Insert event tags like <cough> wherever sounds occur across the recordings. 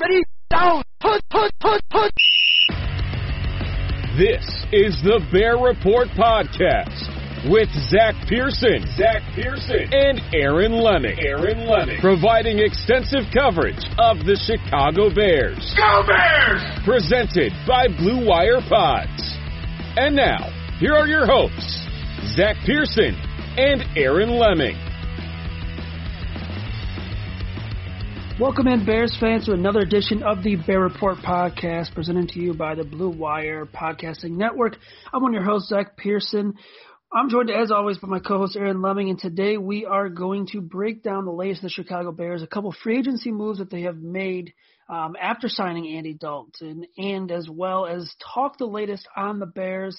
Ready, down, put, put, put, put. This is the Bear Report Podcast with Zach Pearson, Zach Pearson, and Aaron Leming, Aaron Leming, providing extensive coverage of the Chicago Bears. Go Bears! Presented by Blue Wire Pods. And now, here are your hosts, Zach Pearson and Aaron Leming. Welcome in, Bears fans, to another edition of the Bear Report podcast presented to you by the Blue Wire Podcasting Network. I'm of your hosts, Zach Pearson. I'm joined, as always, by my co-host Aaron Leming, and today we are going to break down the latest of the Chicago Bears, a couple free agency moves that they have made um, after signing Andy Dalton, and as well as talk the latest on the Bears.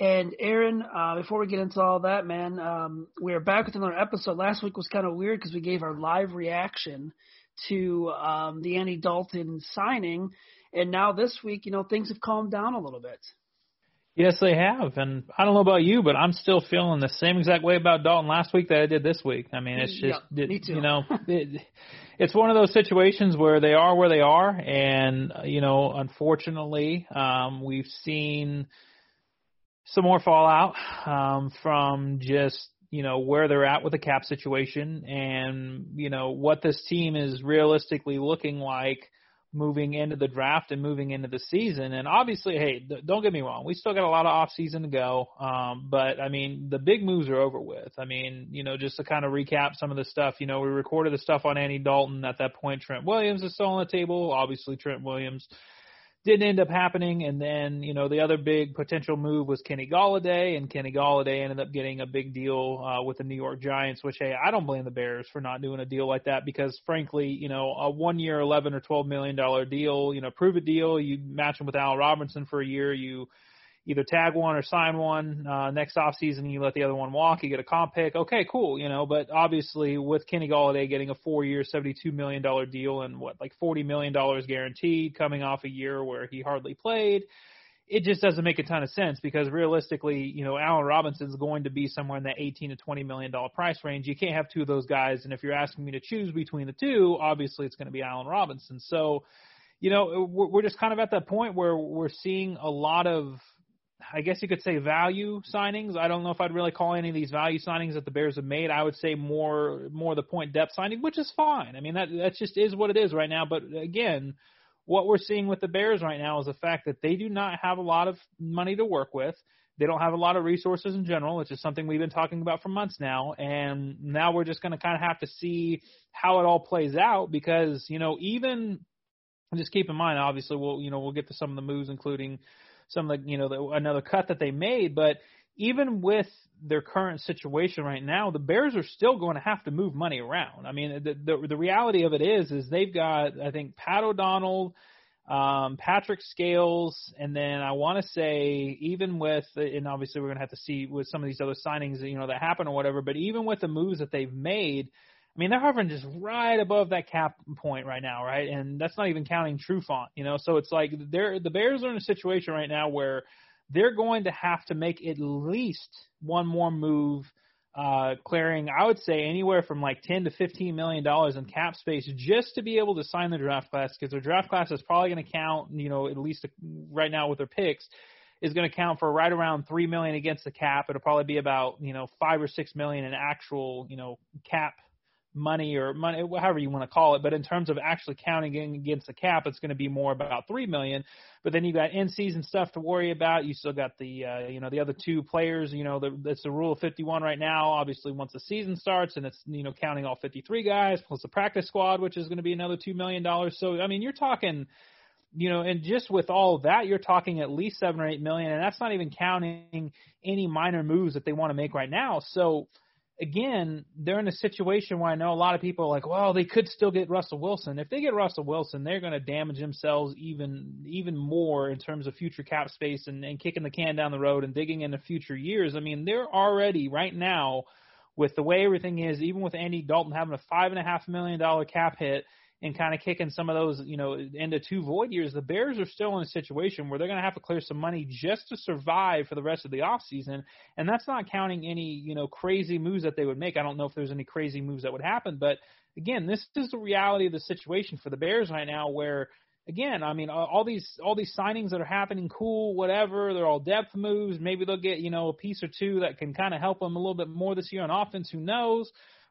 And Aaron, uh, before we get into all that, man, um, we are back with another episode. Last week was kind of weird because we gave our live reaction to um, the Andy Dalton signing, and now this week, you know, things have calmed down a little bit. Yes, they have, and I don't know about you, but I'm still feeling the same exact way about Dalton last week that I did this week. I mean, it's just, yeah, too. you know, it, it's one of those situations where they are where they are, and you know, unfortunately, um, we've seen some more fallout um, from just you know where they're at with the cap situation and you know what this team is realistically looking like moving into the draft and moving into the season. And obviously hey don't get me wrong we still got a lot of off season to go um but i mean the big moves are over with. I mean you know just to kind of recap some of the stuff you know we recorded the stuff on Andy Dalton at that point. Trent Williams is still on the table. Obviously Trent Williams didn't end up happening. And then, you know, the other big potential move was Kenny Golladay, and Kenny Golladay ended up getting a big deal uh, with the New York Giants. Which, hey, I don't blame the Bears for not doing a deal like that because, frankly, you know, a one-year, eleven or twelve million dollar deal, you know, prove a deal. You match him with Al Robinson for a year. You either tag one or sign one. Uh, next off season, you let the other one walk. You get a comp pick. Okay, cool, you know. But obviously, with Kenny Golladay getting a four-year, seventy-two million dollar deal and what like forty million dollars guaranteed, coming off a year where he hardly played, it just doesn't make a ton of sense because realistically, you know, Allen Robinson is going to be somewhere in that eighteen to twenty million dollar price range. You can't have two of those guys, and if you're asking me to choose between the two, obviously it's going to be Allen Robinson. So. You know, we're just kind of at that point where we're seeing a lot of I guess you could say value signings. I don't know if I'd really call any of these value signings that the Bears have made. I would say more more the point depth signing, which is fine. I mean that that just is what it is right now. But again, what we're seeing with the Bears right now is the fact that they do not have a lot of money to work with. They don't have a lot of resources in general, which is something we've been talking about for months now. And now we're just going to kind of have to see how it all plays out because, you know, even just keep in mind, obviously, we'll, you know, we'll get to some of the moves, including some of the you know the, another cut that they made, but even with their current situation right now, the Bears are still going to have to move money around. I mean, the the, the reality of it is is they've got I think Pat O'Donnell, um, Patrick Scales, and then I want to say even with and obviously we're going to have to see with some of these other signings you know that happen or whatever, but even with the moves that they've made. I mean, they're hovering just right above that cap point right now, right? And that's not even counting Trufant, you know. So it's like they're the Bears are in a situation right now where they're going to have to make at least one more move, uh, clearing I would say anywhere from like ten to fifteen million dollars in cap space just to be able to sign the draft class because their draft class is probably going to count, you know, at least right now with their picks is going to count for right around three million against the cap. It'll probably be about you know five or six million in actual you know cap money or money, however you want to call it. But in terms of actually counting against the cap, it's going to be more about three million. But then you got in season stuff to worry about. You still got the uh, you know the other two players. You know the, it's the rule of 51 right now. Obviously, once the season starts and it's you know counting all 53 guys plus the practice squad, which is going to be another two million dollars. So I mean, you're talking. You know, and just with all that, you're talking at least seven or eight million, and that's not even counting any minor moves that they want to make right now. So, again, they're in a situation where I know a lot of people are like, well, they could still get Russell Wilson. If they get Russell Wilson, they're going to damage themselves even even more in terms of future cap space and, and kicking the can down the road and digging into future years. I mean, they're already right now with the way everything is, even with Andy Dalton having a five and a half million dollar cap hit and kind of kicking some of those, you know, into two void years, the Bears are still in a situation where they're going to have to clear some money just to survive for the rest of the off season, and that's not counting any, you know, crazy moves that they would make. I don't know if there's any crazy moves that would happen, but again, this is the reality of the situation for the Bears right now, where again, I mean, all these all these signings that are happening, cool, whatever. They're all depth moves. Maybe they'll get you know a piece or two that can kind of help them a little bit more this year on offense. Who knows?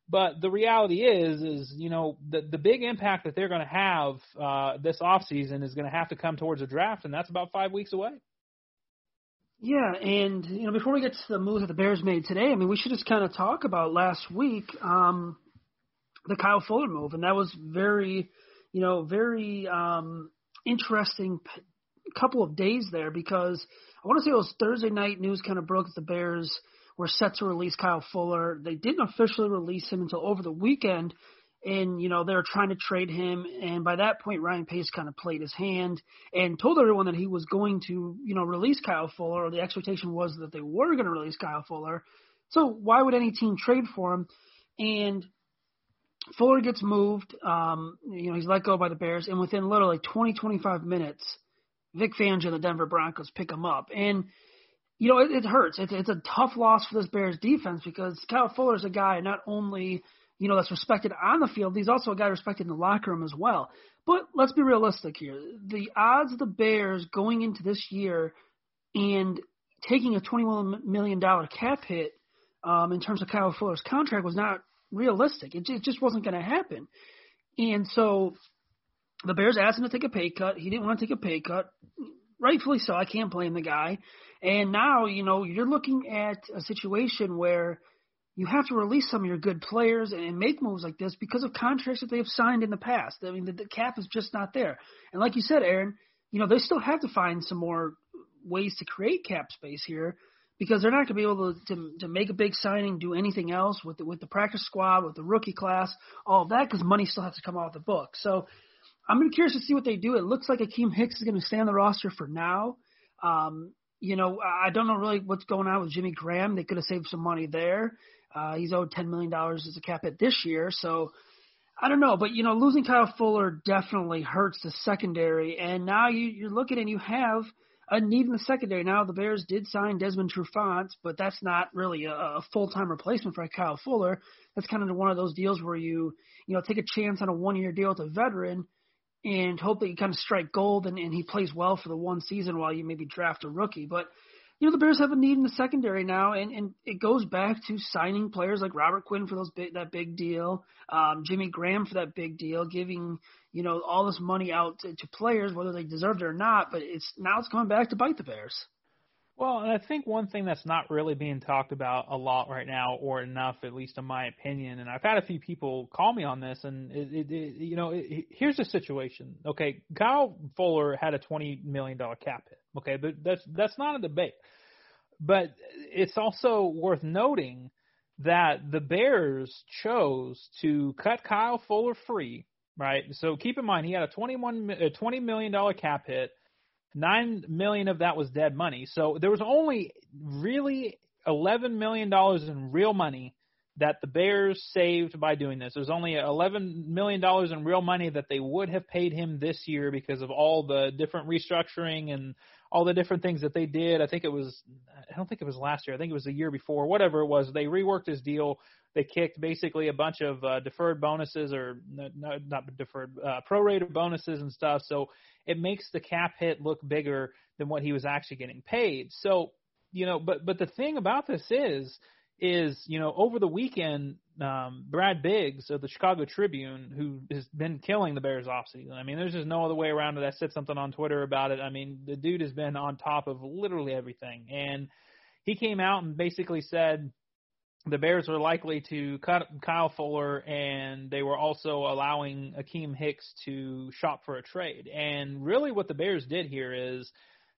But the reality is, is you know the the big impact that they're going to have uh, this off season is going to have to come towards a draft, and that's about five weeks away. Yeah, and you know before we get to the moves that the Bears made today, I mean we should just kind of talk about last week, um, the Kyle Fuller move, and that was very, you know, very um, interesting p- couple of days there because I want to say it was Thursday night news kind of broke that the Bears were set to release Kyle Fuller. They didn't officially release him until over the weekend, and you know they were trying to trade him. And by that point, Ryan Pace kind of played his hand and told everyone that he was going to, you know, release Kyle Fuller. Or the expectation was that they were going to release Kyle Fuller. So why would any team trade for him? And Fuller gets moved. Um, you know, he's let go by the Bears, and within literally 20, 25 minutes, Vic Fangio and the Denver Broncos pick him up. And you know, it, it hurts. It's it's a tough loss for this Bears defense because Kyle Fuller is a guy not only you know that's respected on the field, he's also a guy respected in the locker room as well. But let's be realistic here. The odds of the Bears going into this year and taking a $21 million cap hit um, in terms of Kyle Fuller's contract was not realistic. It, it just wasn't going to happen. And so the Bears asked him to take a pay cut. He didn't want to take a pay cut. Rightfully so. I can't blame the guy. And now, you know, you're looking at a situation where you have to release some of your good players and make moves like this because of contracts that they have signed in the past. I mean, the, the cap is just not there. And like you said, Aaron, you know, they still have to find some more ways to create cap space here because they're not going to be able to, to to make a big signing, do anything else with the, with the practice squad, with the rookie class, all that because money still has to come off the book. So I'm curious to see what they do. It looks like Akiem Hicks is going to stay on the roster for now. Um, you know, I don't know really what's going on with Jimmy Graham. They could have saved some money there. Uh, he's owed ten million dollars as a cap hit this year, so I don't know. But you know, losing Kyle Fuller definitely hurts the secondary. And now you, you're looking and you have a need in the secondary. Now the Bears did sign Desmond Trufant, but that's not really a, a full time replacement for Kyle Fuller. That's kind of one of those deals where you you know take a chance on a one year deal with a veteran and hope that you kind of strike gold and, and he plays well for the one season while you maybe draft a rookie. But you know the Bears have a need in the secondary now, and, and it goes back to signing players like Robert Quinn for those big, that big deal, um, Jimmy Graham for that big deal, giving you know all this money out to, to players whether they deserved it or not. But it's now it's coming back to bite the Bears. Well, and I think one thing that's not really being talked about a lot right now, or enough, at least in my opinion, and I've had a few people call me on this, and it, it, it, you know, it, here's the situation. Okay, Kyle Fuller had a twenty million dollar cap hit. Okay, but that's that's not a debate. But it's also worth noting that the Bears chose to cut Kyle Fuller free. Right. So keep in mind he had a twenty one a uh, twenty million dollar cap hit Nine million of that was dead money. So there was only really eleven million dollars in real money that the Bears saved by doing this. There's only eleven million dollars in real money that they would have paid him this year because of all the different restructuring and all the different things that they did. I think it was, I don't think it was last year. I think it was the year before, whatever it was. They reworked his deal. They kicked basically a bunch of uh, deferred bonuses or no, not deferred, uh, prorated bonuses and stuff. So it makes the cap hit look bigger than what he was actually getting paid. So, you know, but, but the thing about this is, is, you know, over the weekend, um, Brad Biggs of the Chicago Tribune, who has been killing the Bears offseason. I mean, there's just no other way around it. I said something on Twitter about it. I mean, the dude has been on top of literally everything. And he came out and basically said the Bears were likely to cut Kyle Fuller and they were also allowing Akiem Hicks to shop for a trade. And really what the Bears did here is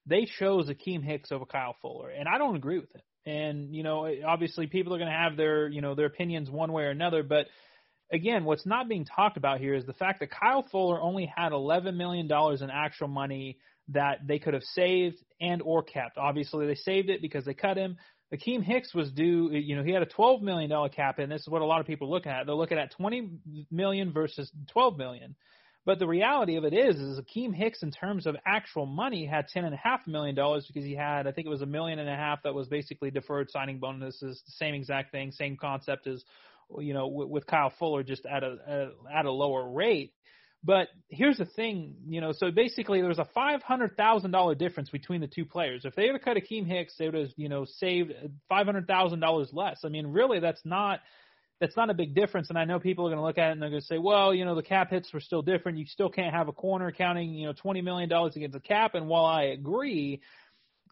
they chose Akiem Hicks over Kyle Fuller. And I don't agree with it. And you know, obviously, people are going to have their you know their opinions one way or another. But again, what's not being talked about here is the fact that Kyle Fuller only had 11 million dollars in actual money that they could have saved and or kept. Obviously, they saved it because they cut him. Akiem Hicks was due, you know, he had a $12 million cap, and this is what a lot of people are looking at. They're looking at 20 million versus 12 million. But the reality of it is, is Akiem Hicks, in terms of actual money, had ten and a half million dollars because he had, I think it was a million and a half that was basically deferred signing bonuses. Same exact thing, same concept as, you know, with, Kyle Fuller, just at a at a lower rate. But here's the thing, you know, so basically there was a five hundred thousand dollar difference between the two players. If they would have cut Akiem Hicks, they would have, you know, saved five hundred thousand dollars less. I mean, really, that's not that's not a big difference. And I know people are going to look at it and they're going to say, well, you know, the cap hits were still different. You still can't have a corner counting, you know, $20 million against the cap. And while I agree,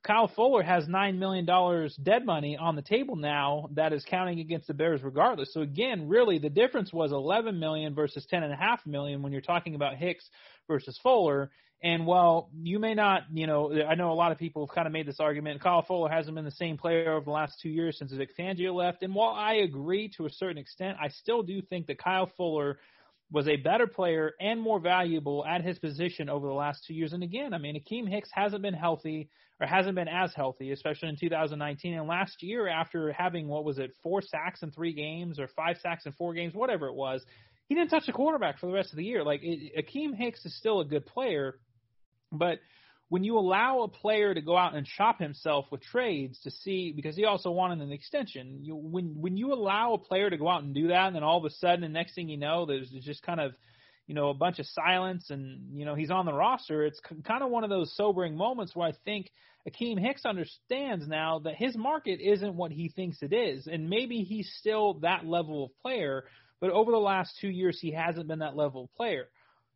Kyle Fuller has $9 million dead money on the table now that is counting against the Bears regardless. So again, really the difference was 11 million versus 10.5 million when you're talking about Hicks versus Fuller. And while you may not, you know, I know a lot of people have kind of made this argument. Kyle Fuller hasn't been the same player over the last two years since Vic Fangio left. And while I agree to a certain extent, I still do think that Kyle Fuller was a better player and more valuable at his position over the last two years. And again, I mean, Akiem Hicks hasn't been healthy or hasn't been as healthy, especially in 2019. And last year, after having what was it, four sacks in three games or five sacks in four games, whatever it was, he didn't touch the quarterback for the rest of the year. Like it, Akiem Hicks is still a good player, but when you allow a player to go out and shop himself with trades to see because he also wanted an extension, you when when you allow a player to go out and do that and then all of a sudden the next thing you know there's just kind of you know a bunch of silence and you know he's on the roster, it's kind of one of those sobering moments where I think Akiem Hicks understands now that his market isn't what he thinks it is and maybe he's still that level of player, but over the last 2 years he hasn't been that level of player.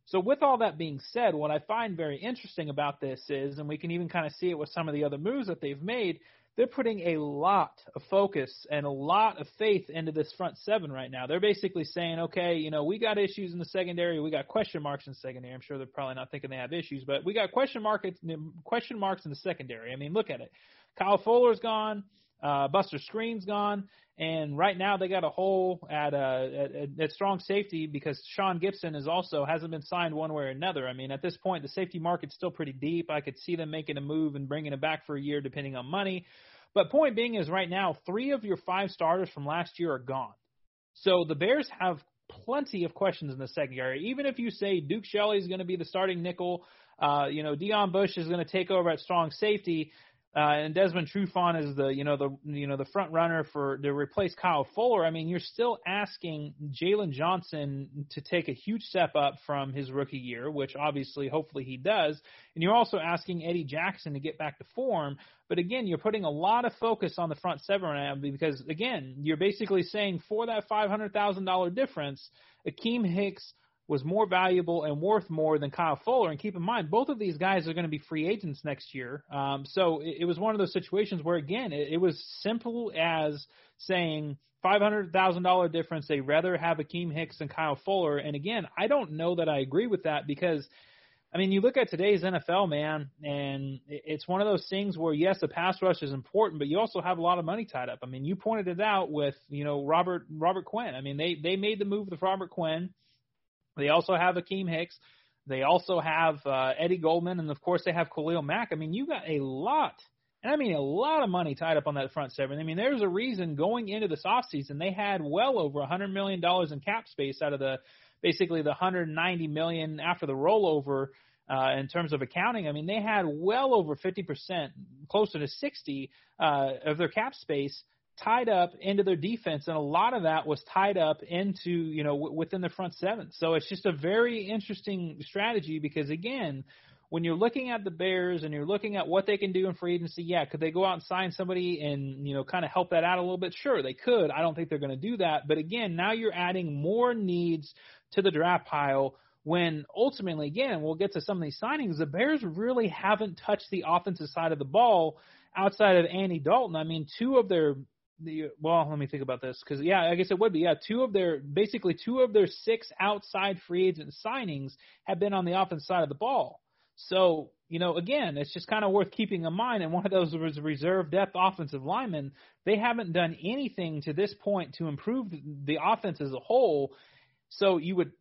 So, with all that being said, what I find very interesting about this is, and we can even kind of see it with some of the other moves that they've made, they're putting a lot of focus and a lot of faith into this front seven right now. They're basically saying, okay, you know, we got issues in the secondary, we got question marks in the secondary. I'm sure they're probably not thinking they have issues, but we got question marks question marks in the secondary. I mean, look at it. Kyle Fuller's gone. Uh, Buster Skrine's gone, and right now they got a hole at, uh, at at strong safety because Sean Gibson is also hasn't been signed one way or another. I mean, at this point, the safety market's still pretty deep. I could see them making a move and bringing it back for a year, depending on money. But point being is, right now, three of your five starters from last year are gone. So the Bears have plenty of questions in the secondary. Even if you say Duke Shelley is going to be the starting nickel, uh, you know, Deon Bush is going to take over at strong safety. Uh, and Desmond Trufant is the you know the you know the front runner for to replace Kyle Fuller. I mean, you're still asking Jaylon Johnson to take a huge step up from his rookie year, which obviously, hopefully, he does. And you're also asking Eddie Jackson to get back to form. But again, you're putting a lot of focus on the front seven because again, you're basically saying for that five hundred thousand dollar difference, Akiem Hicks was more valuable and worth more than Kyle Fuller. And keep in mind, both of these guys are going to be free agents next year. Um, so it, it was one of those situations where, again, it, it was simple as saying $500,000 difference. They rather have Akiem Hicks than Kyle Fuller. And again, I don't know that I agree with that because. I mean, you look at today's NFL, man, and it's one of those things where yes, the pass rush is important, but you also have a lot of money tied up. I mean, you pointed it out with you know Robert Robert Quinn. I mean, they they made the move with Robert Quinn. They also have Akiem Hicks. They also have uh, Eddie Goldman, and of course they have Khalil Mack. I mean, you got a lot, and I mean a lot of money tied up on that front seven. I mean, there's a reason going into this offseason they had well over a hundred million dollars in cap space out of the basically the 190 million after the rollover uh, in terms of accounting. I mean, they had well over 50%, closer to 60 uh, of their cap space tied up into their defense, and a lot of that was tied up into you know w- within the front seven. So it's just a very interesting strategy because again, when you're looking at the Bears and you're looking at what they can do in free agency, yeah, could they go out and sign somebody and you know kind of help that out a little bit? Sure, they could. I don't think they're going to do that, but again, now you're adding more needs to the draft pile. When ultimately, again, we'll get to some of these signings. The Bears really haven't touched the offensive side of the ball outside of Andy Dalton. I mean, two of their the well, let me think about this because yeah, I guess it would be yeah. Two of their basically two of their six outside free agent signings have been on the offense side of the ball. So you know, again, it's just kind of worth keeping in mind. And one of those was reserve depth offensive linemen. They haven't done anything to this point to improve the offense as a whole. So you would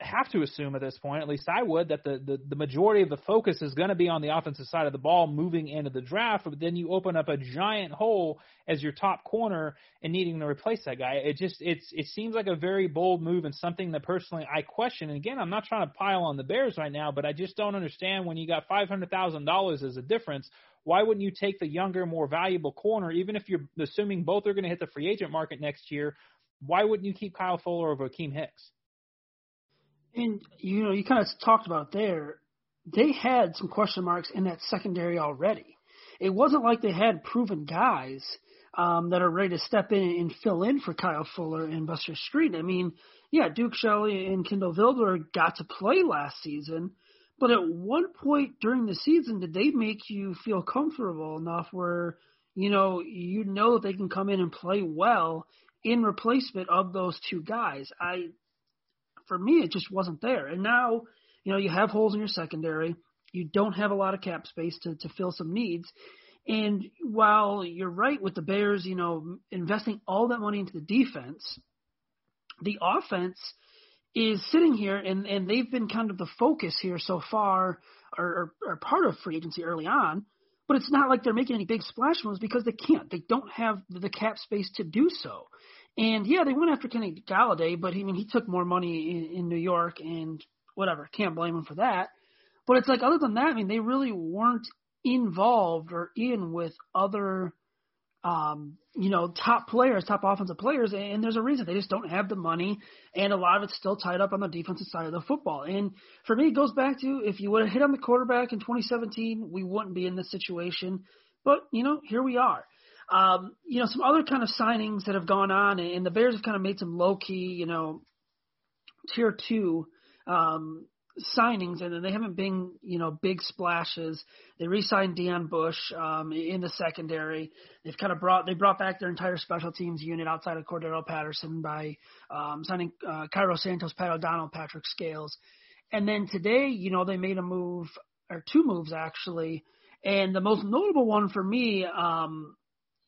have to assume at this point, at least I would, that the, the, the majority of the focus is going to be on the offensive side of the ball moving into the draft, but then you open up a giant hole as your top corner and needing to replace that guy. It just it's it seems like a very bold move and something that personally I question. And again, I'm not trying to pile on the Bears right now, but I just don't understand when you got five hundred thousand dollars as a difference. Why wouldn't you take the younger, more valuable corner, even if you're assuming both are going to hit the free agent market next year? Why wouldn't you keep Kyle Fuller over Akiem Hicks? And you know, you kind of talked about there. They had some question marks in that secondary already. It wasn't like they had proven guys um, that are ready to step in and fill in for Kyle Fuller and Buster Skrine. I mean, yeah, Duke Shelley and Kindle Vildor got to play last season, but at one point during the season, did they make you feel comfortable enough where you know you know they can come in and play well in replacement of those two guys? I for me, it just wasn't there. And now, you know, you have holes in your secondary. You don't have a lot of cap space to, to fill some needs. And while you're right with the Bears, you know, investing all that money into the defense, the offense is sitting here and, and they've been kind of the focus here so far or, or, or part of free agency early on. But it's not like they're making any big splash moves because they can't. They don't have the cap space to do so. And yeah, they went after Kenny Golladay, but I mean, he took more money in, in New York, and whatever, can't blame him for that. But it's like other than that, I mean, they really weren't involved or in with other, um, you know, top players, top offensive players, and there's a reason they just don't have the money, and a lot of it's still tied up on the defensive side of the football. And for me, it goes back to if you would have hit on the quarterback in 2017, we wouldn't be in this situation. But you know, here we are. Um, you know, some other kind of signings that have gone on, and the Bears have kind of made some low key, you know, tier two um, signings, and then they haven't been, you know, big splashes. They re-signed Deon Bush um, in the secondary. They've kind of brought they brought back their entire special teams unit outside of Cordarrelle Patterson by um, signing uh, Cairo Santos, Pat O'Donnell, Patrick Scales, and then today, you know, they made a move or two moves actually. And the most notable one for me um,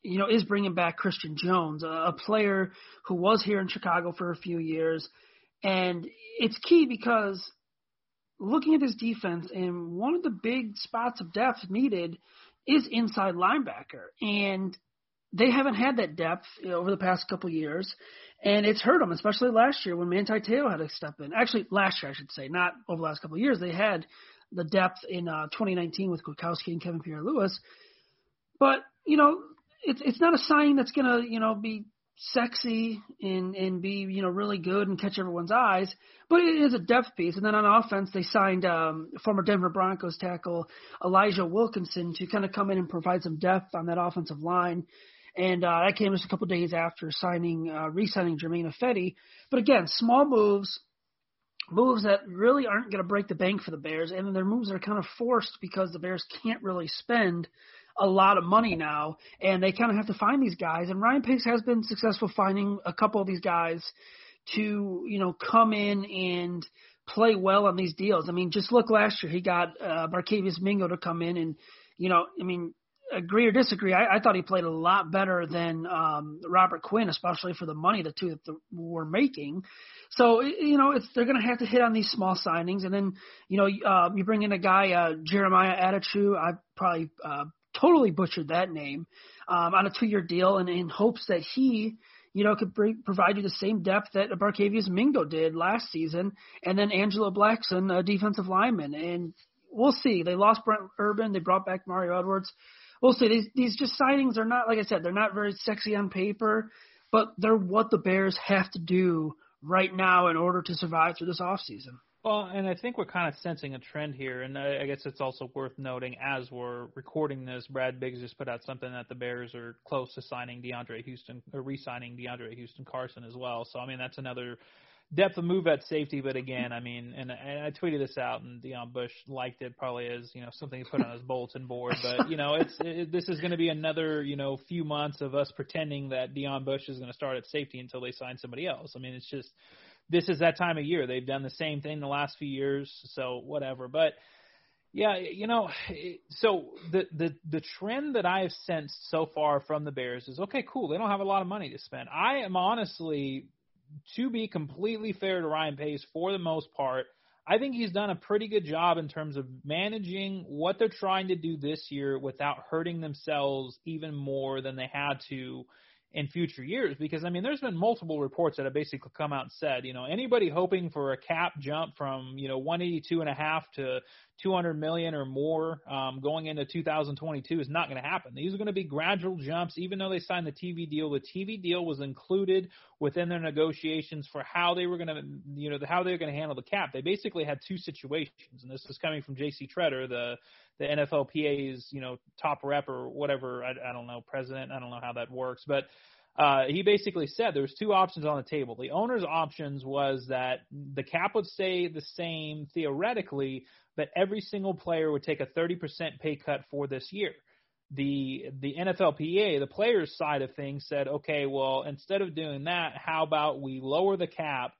you know, is bringing back Christian Jones, a, player who was here in Chicago for a few years. And it's key because looking at this defense, and one of the big spots of depth needed is inside linebacker. And they haven't had that depth you know, over the past couple years, and it's hurt them, especially last year when Manti Te'o had to step in. Actually, last year I should say, not over the last couple years. They had the depth in uh, 2019 with Kwiatkoski and Kevin Pierre-Louis, but you know it's it's not a sign that's gonna you know be sexy and and be you know really good and catch everyone's eyes, but it is a depth piece. And then on offense, they signed um, former Denver Broncos tackle Elijah Wilkinson to kind of come in and provide some depth on that offensive line. And uh, that came just a couple days after signing, uh, re-signing Germain Ifedi. But again, small moves, moves that really aren't going to break the bank for the Bears, and they're moves that are kind of forced because the Bears can't really spend a lot of money now, and they kind of have to find these guys. And Ryan Pace has been successful finding a couple of these guys to you know come in and play well on these deals. I mean, just look last year, he got uh, Barkevious Mingo to come in, and you know, I mean, agree or disagree, I, I thought he played a lot better than um, Robert Quinn, especially for the money the two that were making. So you know, it's they're going to have to hit on these small signings, and then you know, uh, you bring in a guy uh, Jeremiah Attaochu. I probably uh, totally butchered that name um, on a two-year deal, and in hopes that he, you know, could bring, provide you the same depth that Barkevious Mingo did last season, and then Angelo Blackson, a defensive lineman, and we'll see. They lost Brent Urban. They brought back Mario Edwards. We'll see. These these just signings are not like I said. They're not very sexy on paper, but they're what the Bears have to do right now in order to survive through this off season. Well, and I think we're kind of sensing a trend here, and I I guess it's also worth noting as we're recording this, Brad Biggs just put out something that the Bears are close to signing DeAndre Houston or re-signing DeAndre Houston Carson as well. So I mean that's another depth of move at safety. But again, I mean, and, and I tweeted this out, and Deon Bush liked it probably as you know something he put on his bulletin board. But you know, it's it, this is going to be another you know few months of us pretending that Deon Bush is going to start at safety until they sign somebody else. I mean, it's just this is that time of year. They've done the same thing the last few years, so whatever. But yeah, you know, so the the the trend that I have sensed so far from the Bears is okay, cool. They don't have a lot of money to spend. I am honestly, to be completely fair to Ryan Pace, for the most part, I think he's done a pretty good job in terms of managing what they're trying to do this year without hurting themselves even more than they had to in future years because I mean there's been multiple reports that have basically come out and said, you know, anybody hoping for a cap jump from, you know, 182 and a half to 200 million or more um, going into 2022 is not going to happen. These are going to be gradual jumps even though they signed the TV deal. The TV deal was included within their negotiations for how they were going to, you know, how they were going to handle the cap. They basically had two situations and this is coming from JC Tretter, the the NFLPA's you know top rep or whatever I, I don't know president I don't know how that works but uh, he basically said there was two options on the table. The owner's options was that the cap would stay the same theoretically, but every single player would take a 30% pay cut for this year. The the NFLPA, the players side of things said, okay, well, instead of doing that, how about we lower the cap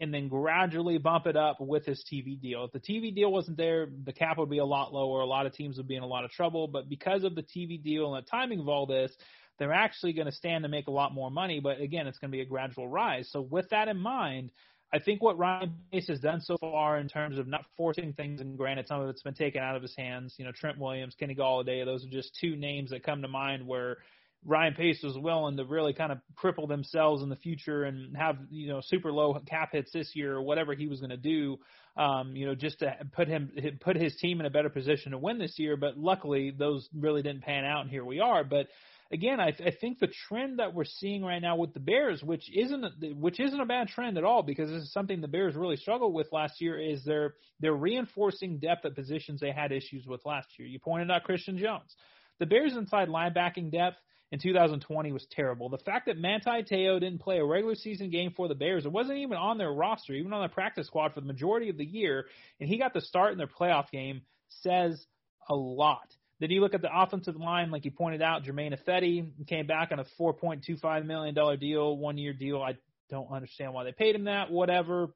and then gradually bump it up with his TV deal. If the TV deal wasn't there, the cap would be a lot lower. A lot of teams would be in a lot of trouble. But because of the TV deal and the timing of all this, they're actually going to stand to make a lot more money. But again, it's going to be a gradual rise. So with that in mind, I think what Ryan Pace has done so far in terms of not forcing things, and granted, some of it's been taken out of his hands. You know, Trent Williams, Kenny Golladay, those are just two names that come to mind where – Ryan Pace was willing to really kind of cripple themselves in the future and have you know super low cap hits this year or whatever he was going to do, um, you know, just to put him put his team in a better position to win this year. But luckily, those really didn't pan out, and here we are. But again, I, I think the trend that we're seeing right now with the Bears, which isn't which isn't a bad trend at all, because this is something the Bears really struggled with last year, is they're they're reinforcing depth at positions they had issues with last year. You pointed out Christian Jones. The Bears inside linebacking depth in 2020 was terrible. The fact that Manti Te'o didn't play a regular season game for the Bears, it wasn't even on their roster, even on the practice squad for the majority of the year, and he got the start in their playoff game, says a lot. Then you look at the offensive line, like you pointed out, Germain Ifedi came back on a $4.25 million deal, one year deal. I don't understand why they paid him that, whatever.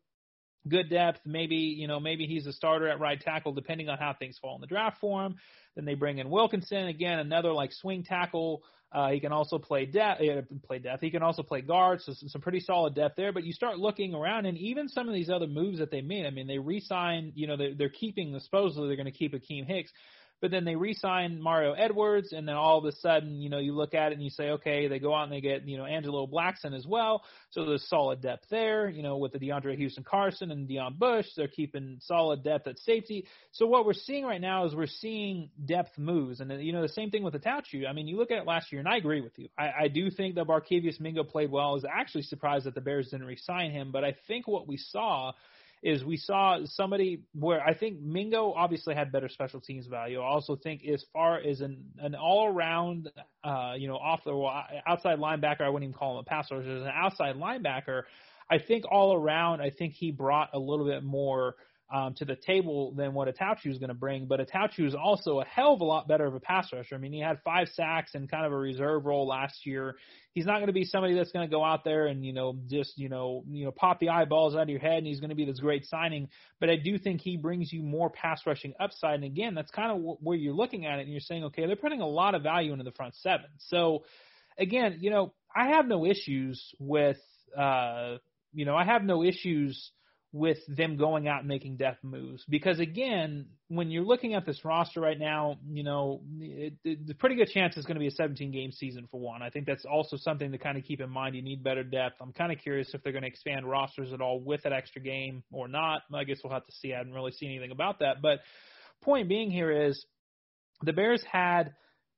Good depth, maybe you know maybe he's a starter at right tackle depending on how things fall in the draft for him. Then they bring in Wilkinson again, another like swing tackle uh, he can also play depth. Uh, play depth. He can also play guard. So some, some pretty solid depth there. But you start looking around, and even some of these other moves that they made. I mean, they re-signed. You know, they're, they're keeping. The supposedly, they're going to keep Akiem Hicks. But then they re-sign Mario Edwards, and then all of a sudden, you know, you look at it and you say, okay, they go out and they get, you know, Angelo Blackson as well. So there's solid depth there, you know, with the DeAndre Houston Carson and Deon Bush. They're keeping solid depth at safety. So what we're seeing right now is we're seeing depth moves. And, you know, the same thing with Attaochu. I mean, you look at it last year, and I agree with you. I, I do think that Barkevious Mingo played well. I was actually surprised that the Bears didn't re-sign him. But I think what we saw – is we saw somebody where I think Mingo obviously had better special teams value. I also think as far as an an all around, uh, you know, off the outside linebacker, I wouldn't even call him a pass rusher. As an outside linebacker, I think all around, I think he brought a little bit more um, to the table than what Attaochu is going to bring. But Attaochu is also a hell of a lot better of a pass rusher. I mean, he had five sacks and kind of a reserve role last year. He's not going to be somebody that's going to go out there and you know just you know you know pop the eyeballs out of your head, and he's going to be this great signing. But I do think he brings you more pass rushing upside. And again, that's kind of where you're looking at it, and you're saying, okay, they're putting a lot of value into the front seven. So again, you know, I have no issues with. uh you know, I have no issues with them going out and making depth moves. Because again, when you're looking at this roster right now, you know, it, it, the pretty good chance it's going to be a 17 game season for one. I think that's also something to kind of keep in mind. You need better depth. I'm kind of curious if they're going to expand rosters at all with that extra game or not. I guess we'll have to see. I haven't really seen anything about that, but point being here is the Bears had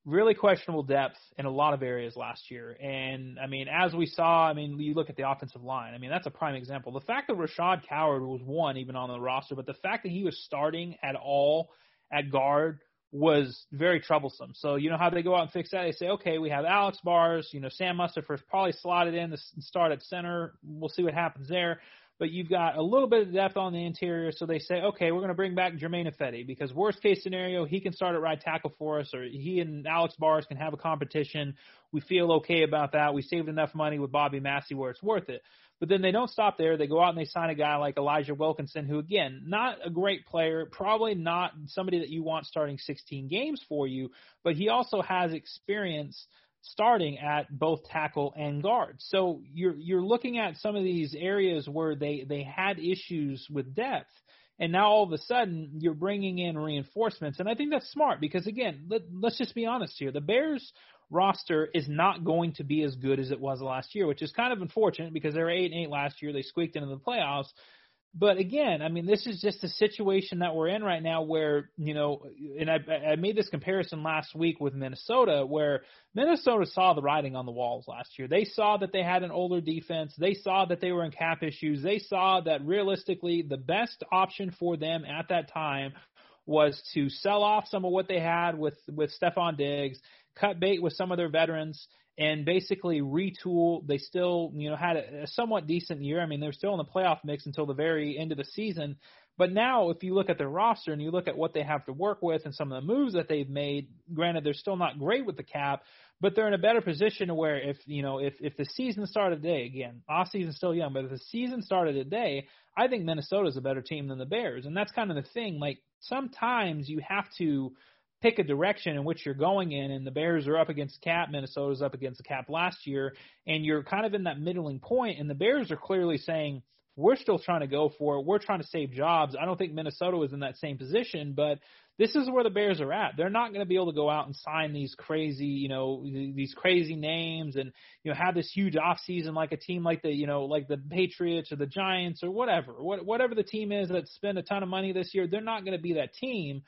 really questionable depth in a lot of areas last year. And I mean, as we saw, I mean, you look at the offensive line. I mean, that's a prime example. The fact that Rashad Coward was one even on the roster, but the fact that he was starting at all at guard was very troublesome. So you know how they go out and fix that? They say, okay, we have Alex Bars, you know, Sam Mustipher probably slotted in to start at center. We'll see what happens there but you've got a little bit of depth on the interior. So they say, okay, we're going to bring back Germain Ifedi because worst case scenario, he can start at right tackle for us, or he and Alex Bars can have a competition. We feel okay about that. We saved enough money with Bobby Massie where it's worth it. But then they don't stop there. They go out and they sign a guy like Elijah Wilkinson, who again, not a great player, probably not somebody that you want starting 16 games for you, but he also has experience starting at both tackle and guard. So you're you're looking at some of these areas where they they had issues with depth and now all of a sudden you're bringing in reinforcements and I think that's smart because again, let, let's just be honest here. The Bears roster is not going to be as good as it was last year, which is kind of unfortunate because they were 8 and 8 last year. They squeaked into the playoffs. But again, I mean, this is just a situation that we're in right now where, you know, and I, I made this comparison last week with Minnesota where Minnesota saw the writing on the walls last year. They saw that they had an older defense. They saw that they were in cap issues. They saw that realistically the best option for them at that time was to sell off some of what they had with, with Stefon Diggs, cut bait with some of their veterans, and basically retool. They still, you know, had a, a somewhat decent year. I mean, they're still in the playoff mix until the very end of the season. But now, if you look at their roster and you look at what they have to work with and some of the moves that they've made, granted they're still not great with the cap, but they're in a better position where if you know if if the season started today, again, off season's still young, but if the season started today, I think Minnesota's a better team than the Bears, and that's kind of the thing. Like sometimes you have to pick a direction in which you're going in, and the Bears are up against cap, Minnesota's up against the cap last year, and you're kind of in that middling point, and the Bears are clearly saying, we're still trying to go for it. We're trying to save jobs. I don't think Minnesota was in that same position, but this is where the Bears are at. They're not going to be able to go out and sign these crazy, you know, these crazy names and you know have this huge off season like a team like the, you know, like the Patriots or the Giants or whatever. What, whatever the team is that spend a ton of money this year, they're not going to be that team.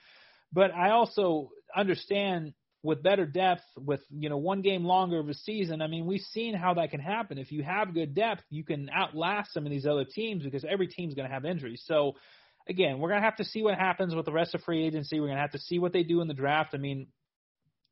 But I also understand with better depth, with you know one game longer of a season. I mean, we've seen how that can happen. If you have good depth, you can outlast some of these other teams because every team's going to have injuries. So again, we're going to have to see what happens with the rest of free agency. We're going to have to see what they do in the draft. I mean,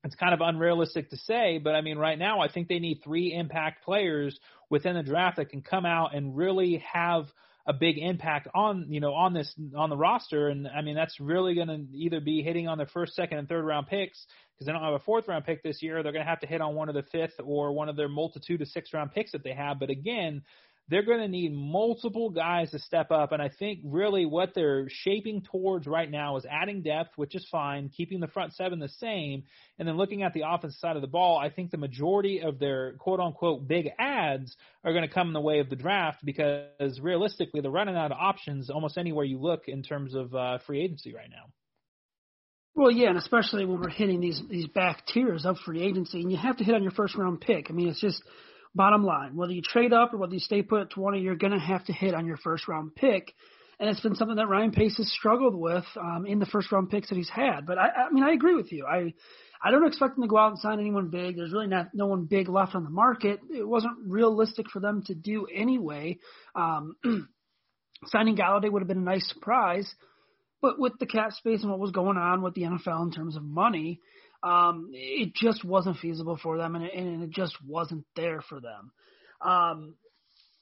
it's kind of unrealistic to say, but I mean, right now, I think they need three impact players within the draft that can come out and really have a big impact on you know on this on the roster and I mean that's really going to either be hitting on their first, second, and third round picks because they don't have a fourth round pick this year. They're going to have to hit on one of the fifth or one of their multitude of six round picks that they have. But again, they're going to need multiple guys to step up. And I think really what they're shaping towards right now is adding depth, which is fine, keeping the front seven the same. And then looking at the offensive side of the ball, I think the majority of their quote unquote big ads are going to come in the way of the draft because realistically, they're running out of options almost anywhere you look in terms of uh, free agency right now. Well, yeah, and especially when we're hitting these these back tiers of free agency, and you have to hit on your first round pick. I mean, it's just Bottom line, whether you trade up or whether you stay put at 20, you're going to have to hit on your first round pick. And it's been something that Ryan Pace has struggled with um, in the first round picks that he's had. But I, I mean, I agree with you. I I don't expect them to go out and sign anyone big. There's really not no one big left on the market. It wasn't realistic for them to do anyway. Um, <clears throat> signing Golladay would have been a nice surprise, but with the cap space and what was going on with the NFL in terms of money, um, it just wasn't feasible for them, and it, and it just wasn't there for them. Um,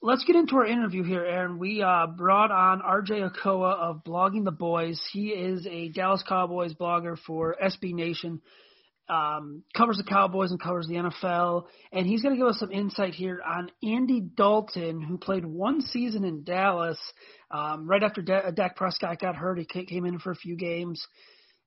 let's get into our interview here, Aaron. We uh, brought on RJ Ochoa of Blogging the Boys. He is a Dallas Cowboys blogger for SB Nation. Um, covers the Cowboys and covers the NFL, and he's going to give us some insight here on Andy Dalton, who played one season in Dallas um, right after Dak Prescott got hurt. He came in for a few games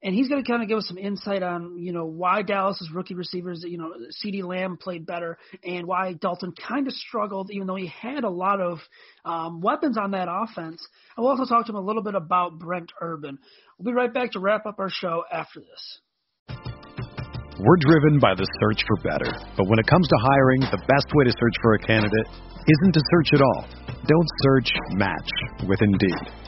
and he's going to kind of give us some insight on you know why Dallas's rookie receivers, you know, CeeDee Lamb played better, and why Dalton kind of struggled, even though he had a lot of um, weapons on that offense. I will also talk to him a little bit about Brent Urban. We'll be right back to wrap up our show after this. We're driven by the search for better, but when it comes to hiring, the best way to search for a candidate isn't to search at all. Don't search. Match with Indeed.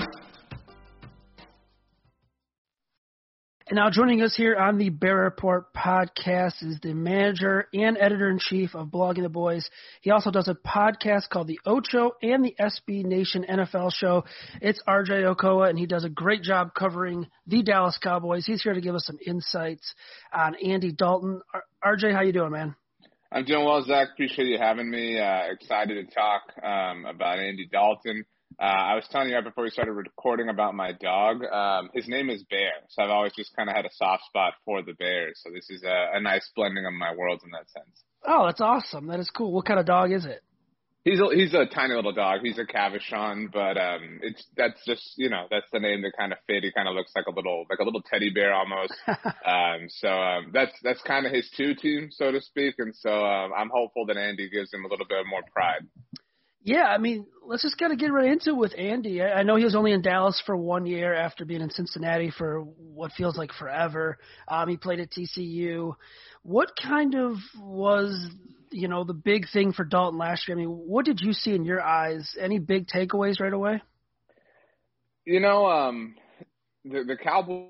And now joining us here on the Bear Report podcast is the manager and editor in chief of Blogging the Boys. He also does a podcast called The Ocho and the SB Nation NFL show. It's RJ Ochoa, and he does a great job covering the Dallas Cowboys. He's here to give us some insights on Andy Dalton. RJ, how you doing, man? I'm doing well, Zach. Appreciate you having me. Uh, excited to talk um, about Andy Dalton. Uh, I was telling you right before we started recording about my dog. Um, his name is Bear, so I've always just kind of had a soft spot for the Bears. So this is a, a nice blending of my worlds in that sense. Oh, that's awesome. That is cool. What kind of dog is it? He's a, he's a tiny little dog. He's a Cavachon, but um, it's that's just you know that's the name that kind of fit. He kind of looks like a little like a little teddy bear almost. <laughs> um, so um, that's that's kind of his two team, so to speak. And so um, I'm hopeful that Andy gives him a little bit more pride. Yeah, I mean, let's just kind of get right into it with Andy. I, I know he was only in Dallas for one year after being in Cincinnati for what feels like forever. Um, he played at TCU. What kind of was, you know, the big thing for Dalton last year? I mean, what did you see in your eyes? Any big takeaways right away? You know, um, the, the Cowboys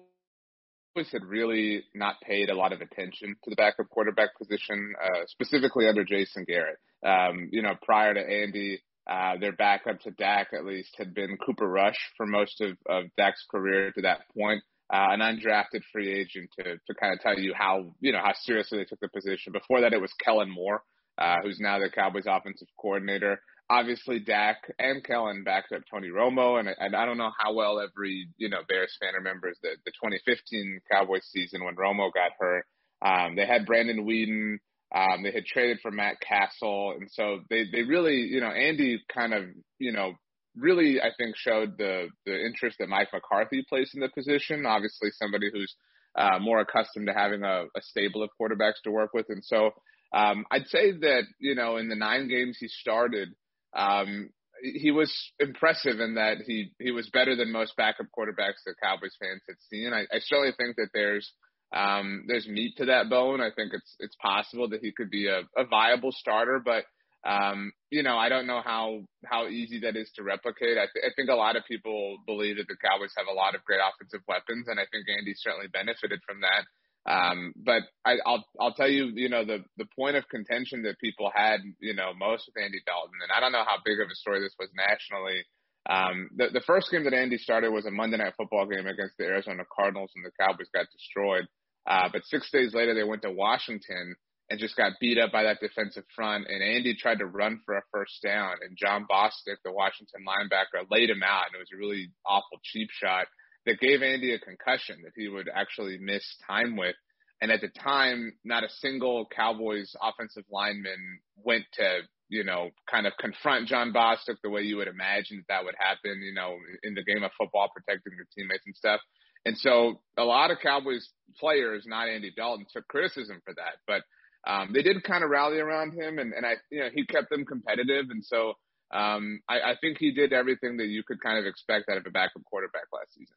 had really not paid a lot of attention to the backup quarterback position, uh, specifically under Jason Garrett. Um, you know, prior to Andy, uh, their backup to Dak at least had been Cooper Rush for most of, of Dak's career to that point. Uh, an undrafted free agent to, to kind of tell you how, you know, how seriously they took the position. Before that, it was Kellen Moore, uh, who's now the Cowboys offensive coordinator. Obviously, Dak and Kellen backed up Tony Romo, and, and I don't know how well every, you know, Bears fan remembers the, the 2015 Cowboys season when Romo got hurt. Um, they had Brandon Weeden, um, they had traded for Matt Cassel, and so they they really, you know, Andy kind of, you know, really I think showed the the interest that Mike McCarthy placed in the position. Obviously, somebody who's uh, more accustomed to having a, a stable of quarterbacks to work with, and so um, I'd say that you know in the nine games he started, um, he was impressive in that he he was better than most backup quarterbacks that Cowboys fans had seen. I, I certainly think that there's um, there's meat to that bone. I think it's it's possible that he could be a, a viable starter, but um, you know, I don't know how how easy that is to replicate. I, th- I think a lot of people believe that the Cowboys have a lot of great offensive weapons, and I think Andy certainly benefited from that. Um, but I, I'll I'll tell you, you know, the the point of contention that people had, you know, most with Andy Dalton, and I don't know how big of a story this was nationally. Um, the the first game that Andy started was a Monday Night Football game against the Arizona Cardinals, and the Cowboys got destroyed. Uh, but six days later, they went to Washington and just got beat up by that defensive front. And Andy tried to run for a first down, and Jon Bostic, the Washington linebacker, laid him out, and it was a really awful cheap shot that gave Andy a concussion that he would actually miss time with. And at the time, not a single Cowboys offensive lineman went to, you know, kind of confront Jon Bostic the way you would imagine that, that would happen, you know, in the game of football, protecting your teammates and stuff. And so a lot of Cowboys players, not Andy Dalton, took criticism for that. But um, they did kind of rally around him, and, and I, you know, he kept them competitive. And so um, I, I think he did everything that you could kind of expect out of a backup quarterback last season.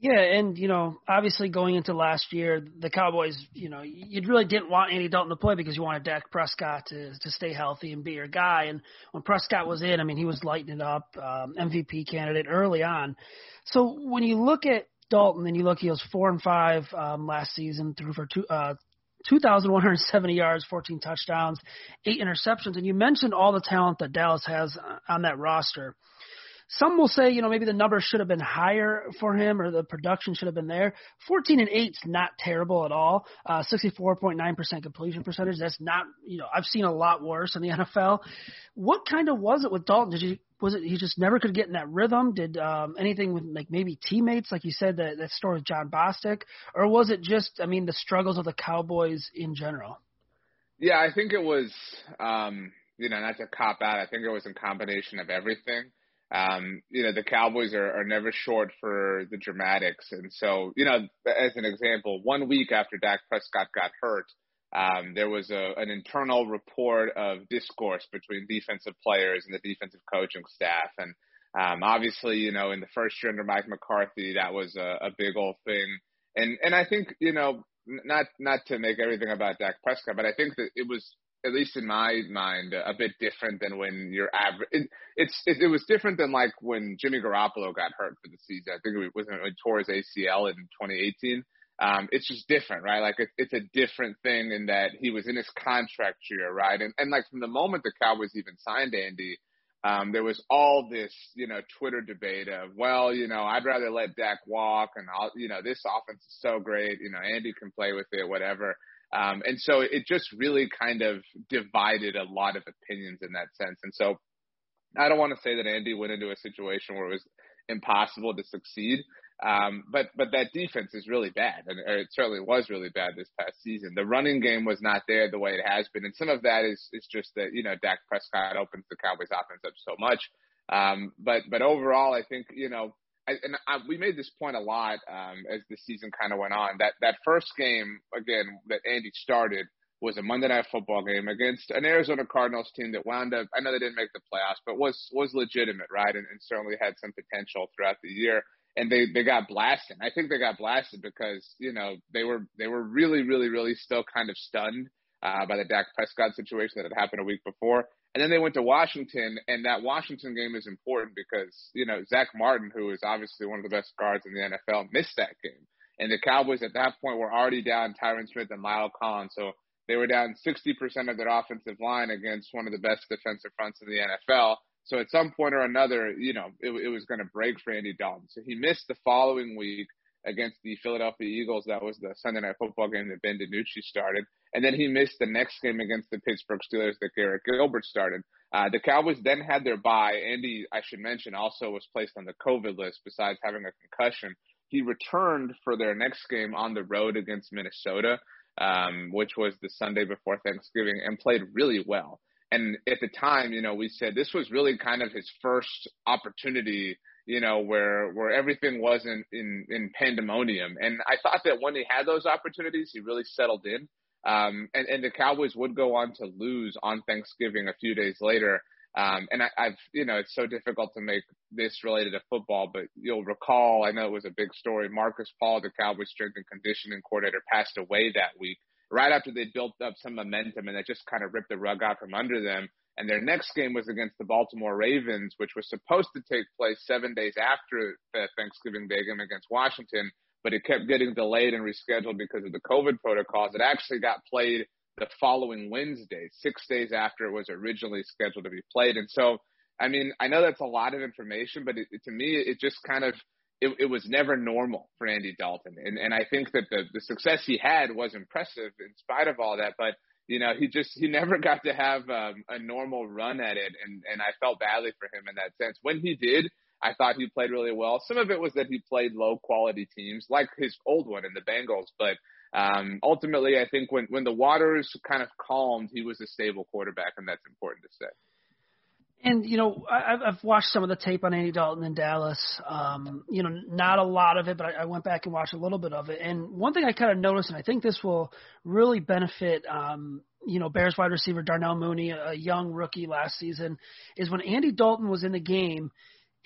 Yeah, and you know, obviously going into last year, the Cowboys, you know, you really didn't want Andy Dalton to play because you wanted Dak Prescott to to stay healthy and be your guy. And when Prescott was in, I mean, he was lighting it up, um, MVP candidate early on. So when you look at Dalton and you look, he was four and five um, last season, threw for two. Uh, 2,170 yards, 14 touchdowns, eight interceptions, and you mentioned all the talent that Dallas has on that roster. Some will say, you know, maybe the numbers should have been higher for him or the production should have been there. 14 and 8 is not terrible at all. Uh, 64.9% completion percentage. That's not, you know, I've seen a lot worse in the <laughs> NFL. What kind of was it with Dalton? Did you, was it he just never could get in that rhythm? Did um, anything with like maybe teammates, like you said, that, that story with Jon Bostic? Or was it just, I mean, the struggles of the Cowboys in general? Yeah, I think it was, um, you know, not to cop out. I think it was a combination of everything. Um, you know, the Cowboys are, are never short for the dramatics. And so, you know, as an example, one week after Dak Prescott got hurt, um, there was a, an internal report of discourse between defensive players and the defensive coaching staff. And um, obviously, you know, in the first year under Mike McCarthy, that was a, a big old thing. And and I think you know, not not to make everything about Dak Prescott, but I think that it was at least in my mind, a bit different than when you're average. It, it's it, it was different than like when Jimmy Garoppolo got hurt for the season. I think it was when he tore his ACL in 2018. Um, it's just different, right? Like it, it's a different thing in that he was in his contract year, right? And and like from the moment the Cowboys even signed Andy, um, there was all this, you know, Twitter debate of, well, you know, I'd rather let Dak walk, and I'll, you know, this offense is so great, you know, Andy can play with it, whatever. Um, and so it just really kind of divided a lot of opinions in that sense. And so I don't want to say that Andy went into a situation where it was impossible to succeed. Um, but but that defense is really bad, and it certainly was really bad this past season. The running game was not there the way it has been, and some of that is is just that you know Dak Prescott opens the Cowboys offense up so much. Um, but but overall, I think you know I, and I, we made this point a lot um, as the season kind of went on. That that first game again that Andy started was a Monday Night Football game against an Arizona Cardinals team that wound up. I know they didn't make the playoffs, but was was legitimate, right? And, and certainly had some potential throughout the year. And they they got blasted. I think they got blasted because you know they were they were really really really still kind of stunned uh, by the Dak Prescott situation that had happened a week before. And then they went to Washington, and that Washington game is important because, you know, Zack Martin, who is obviously one of the best guards in the NFL, missed that game. And the Cowboys at that point were already down Tyron Smith and La'el Collins. So they were down 60% of their offensive line against one of the best defensive fronts in the NFL. So at some point or another, you know, it, it was going to break for Andy Dalton. So he missed the following week against the Philadelphia Eagles. That was the Sunday night football game that Ben DiNucci started. And then he missed the next game against the Pittsburgh Steelers that Garrett Gilbert started. Uh, the Cowboys then had their bye. Andy, I should mention, also was placed on the COVID list besides having a concussion. He returned for their next game on the road against Minnesota, um, which was the Sunday before Thanksgiving, and played really well. And at the time, you know, we said this was really kind of his first opportunity you know, where where everything wasn't in in pandemonium. And I thought that when he had those opportunities, he really settled in. Um, and, and the Cowboys would go on to lose on Thanksgiving a few days later. Um, and I, I've, you know, it's so difficult to make this related to football, but you'll recall, I know it was a big story. Markus Paul, the Cowboys strength and conditioning coordinator, passed away that week, right after they built up some momentum and that just kind of ripped the rug out from under them. And their next game was against the Baltimore Ravens, which was supposed to take place seven days after the Thanksgiving Day game against Washington, but it kept getting delayed and rescheduled because of the COVID protocols. It actually got played the following Wednesday, six days after it was originally scheduled to be played. And so, I mean, I know that's a lot of information, but it, to me, it just kind of it, it was never normal for Andy Dalton. And and I think that the the success he had was impressive in spite of all that, but you know, he just he <laughs> never got to have um, a normal run at it, and and I felt badly for him in that sense. When he did, I thought he played really well. Some of it was that he played low quality teams, like his old one in the Bengals, but um, ultimately, I think when when the waters kind of calmed, he was a stable quarterback, and that's important to say. And you know, I, I've watched some of the tape on Andy Dalton in Dallas. Um, you know, not a lot of it, but I, I went back and watched a little bit of it. And one thing I kind of noticed, and I think this will really benefit, um, you know, Bears wide receiver Darnell Mooney, a young rookie last season, is when Andy Dalton was in the game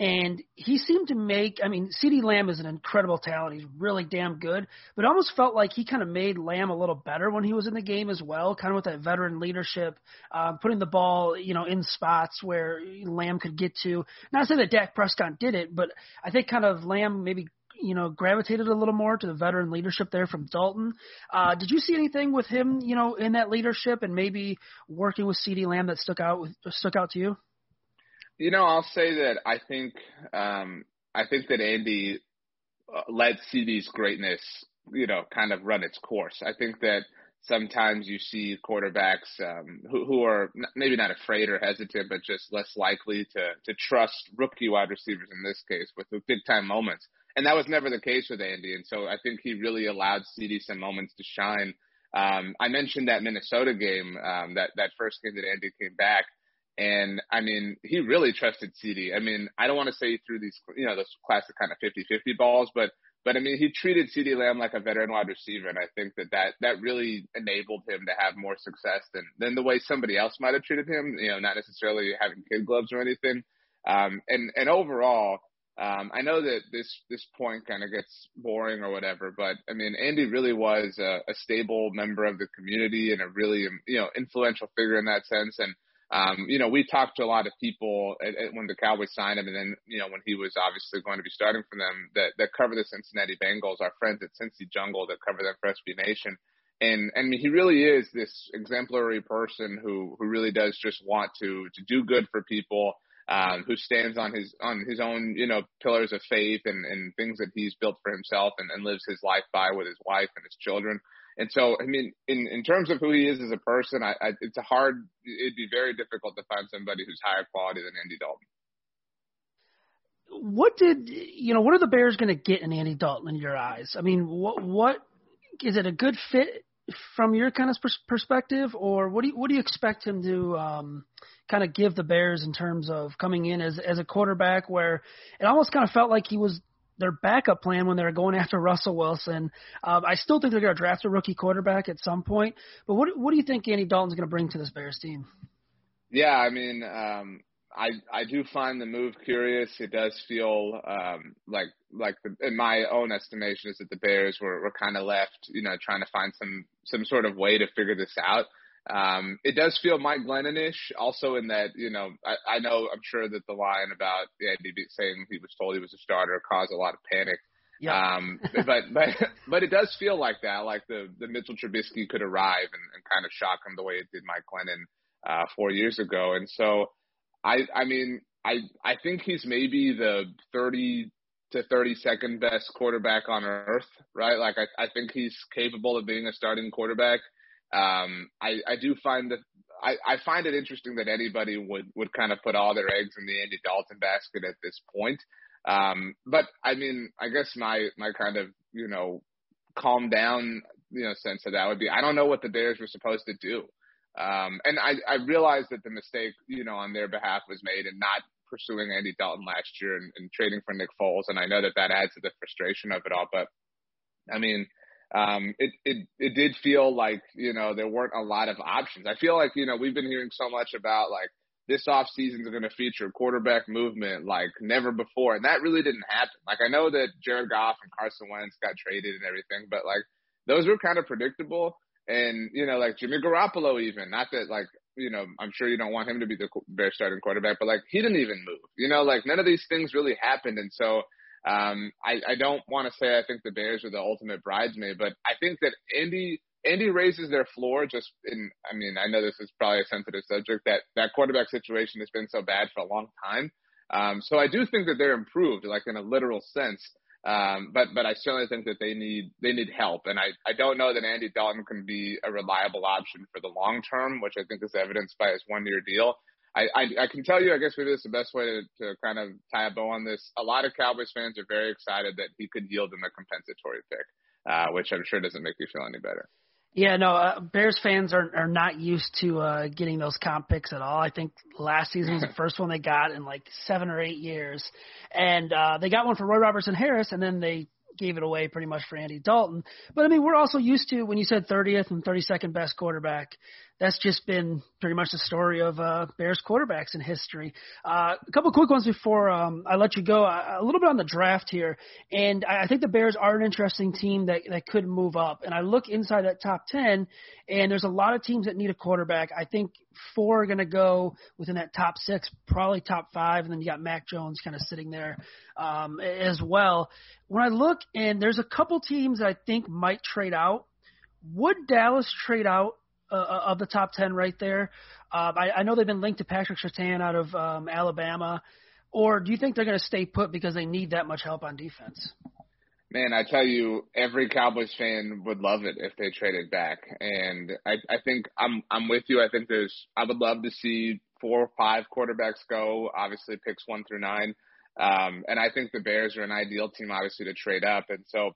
and he seemed to make, I mean, CeeDee Lamb is an incredible talent. He's really damn good. But it almost felt like he kind of made Lamb a little better when he was in the game as well, kind of with that veteran leadership, uh, putting the ball, you know, in spots where Lamb could get to. Not to say that Dak Prescott did it, but I think kind of Lamb maybe you know, gravitated a little more to the veteran leadership there from Dalton. Uh, did you see anything with him, you know, in that leadership and maybe working with CeeDee Lamb that stuck out with stuck out to you? You know, I'll say that I think um, I think that Andy uh, let CeeDee's greatness, you know, kind of run its course. I think that sometimes you see quarterbacks um, who, who are maybe not afraid or hesitant, but just less likely to to trust rookie wide receivers in this case with the big time moments. And that was never the case with Andy. And so I think he really allowed CD some moments to shine. Um, I mentioned that Minnesota game, um, that that first game that Andy came back. And I mean, he really trusted CeeDee. I mean, I don't want to say he threw these, you know, those classic kind of 50-50 balls, but but I mean, he treated CeeDee Lamb like a veteran wide receiver, and I think that that, that really enabled him to have more success than than the way somebody else might have treated him. You know, not necessarily having kid gloves or anything. Um, and and overall, um, I know that this this point kind of gets boring or whatever, but I mean, Andy really was a, a stable member of the community and a really you know influential figure in that sense, and um, you know, we talked to a lot of people at, at when the Cowboys signed him, and then you know when he was obviously going to be starting for them that that cover the Cincinnati Bengals, our friends at Cincy Jungle that cover them for SB Nation, and and he really is this exemplary person who who really does just want to to do good for people. Um, who stands on his on his own, you know, pillars of faith and, and things that he's built for himself and, and lives his life by with his wife and his children. And so, I mean, in, in terms of who he is as a person, I, I, it's a hard, it'd be very difficult to find somebody who's higher quality than Andy Dalton. What did, you know, what are the Bears going to get in Andy Dalton in your eyes? I mean, what, what, is it a good fit from your kind of perspective or what do you, what do you expect him to, um, kind of give the Bears in terms of coming in as, as a quarterback where it almost kind of felt like he was their backup plan when they were going <laughs> after Russell Wilson. Um, I still think they're going to draft a rookie quarterback at some point. But what what do you think Andy Dalton's going to bring to this Bears team? Yeah, I mean, um, I I do find the move curious. It does feel um, like like the, in my own estimation is that the Bears were were kind of left, you know, trying to find some some sort of way to figure this out. Um, it does feel Mike Glennonish also in that, you know, I, I know I'm sure that the line about yeah, saying he was told he was a starter caused a lot of panic. Yeah. Um, but, <laughs> but, but it does feel like that, like the, the Mitchell Trubisky could arrive and, and kind of shock him the way it did Mike Glennon, uh, four years ago. And so I, I mean, I, I think he's maybe the 30 to 32nd best quarterback on earth, right? Like I, I think he's capable of being a starting quarterback. Um, I, I do find that I, I find it interesting that anybody would, would kind of put all their eggs in the Andy Dalton basket at this point. Um, but I mean, I guess my, my kind of, you know, calm down, you know, sense of that would be, I don't know what the Bears were supposed to do. Um, and I, I realize that the mistake, you know, on their behalf was made in not pursuing Andy Dalton last year and, and trading for Nick Foles. And I know that that adds to the frustration of it all, but I mean, um, it, it, it did feel like, you know, there weren't a lot of options. I feel like, you know, we've been hearing so much about like this off season is going to feature quarterback movement like never before. And that really didn't happen. Like I know that Jared Goff and Carson Wentz got traded and everything, but like those were kind of predictable. And, you know, like Jimmy Garoppolo even, not that like, you know, I'm sure you don't want him to be the Bears starting quarterback, but like he didn't even move, you know, like none of these things really happened. And so, um, I, I don't want to say I think the Bears are the ultimate bridesmaid, but I think that Andy Andy raises their floor just in. I mean, I know this is probably a sensitive subject that that quarterback situation has been so bad for a long time. Um, so I do think that they're improved, like in a literal sense. Um, but but I certainly think that they need they need help, and I I don't know that Andy Dalton can be a reliable option for the long term, which I think is evidenced by his one year deal. I, I, I can tell you, I guess maybe this is the best way to, to kind of tie a bow on this. A lot of Cowboys fans are very excited that he could yield them a compensatory pick, uh, which I'm sure doesn't make you feel any better. Yeah, no, uh, Bears fans are are not used to uh, getting those comp picks at all. I think last season was the <laughs> first one they got in like seven or eight years, and uh, they got one for Roy Robertson Harris, and then they gave it away pretty much for Andy Dalton. But I mean, we're also used to when you said 30th and 32nd best quarterback that's just been pretty much the story of uh, Bears quarterbacks in history. Uh, a couple quick ones before um, I let you go. A little bit on the draft here, and I think the Bears are an interesting team that that could move up. And I look inside that top ten, and there's a lot of teams that need a quarterback. I think four are going to go within that top six, probably top five, and then you got Mac Jones kind of sitting there um, as well. When I look, and there's a couple teams that I think might trade out. Would Dallas trade out uh, of the top ten right there. Um, I, I know they've been linked to Patrick Surtain out of um, Alabama, or do you think they're going to stay put because they need that much help on defense? Man, I tell you, every Cowboys fan would love it if they traded back, and I, I think I'm I'm with you. I think there's I would love to see four or five quarterbacks go. Obviously, picks one through nine, um, and I think the Bears are an ideal team, obviously, to trade up. And so,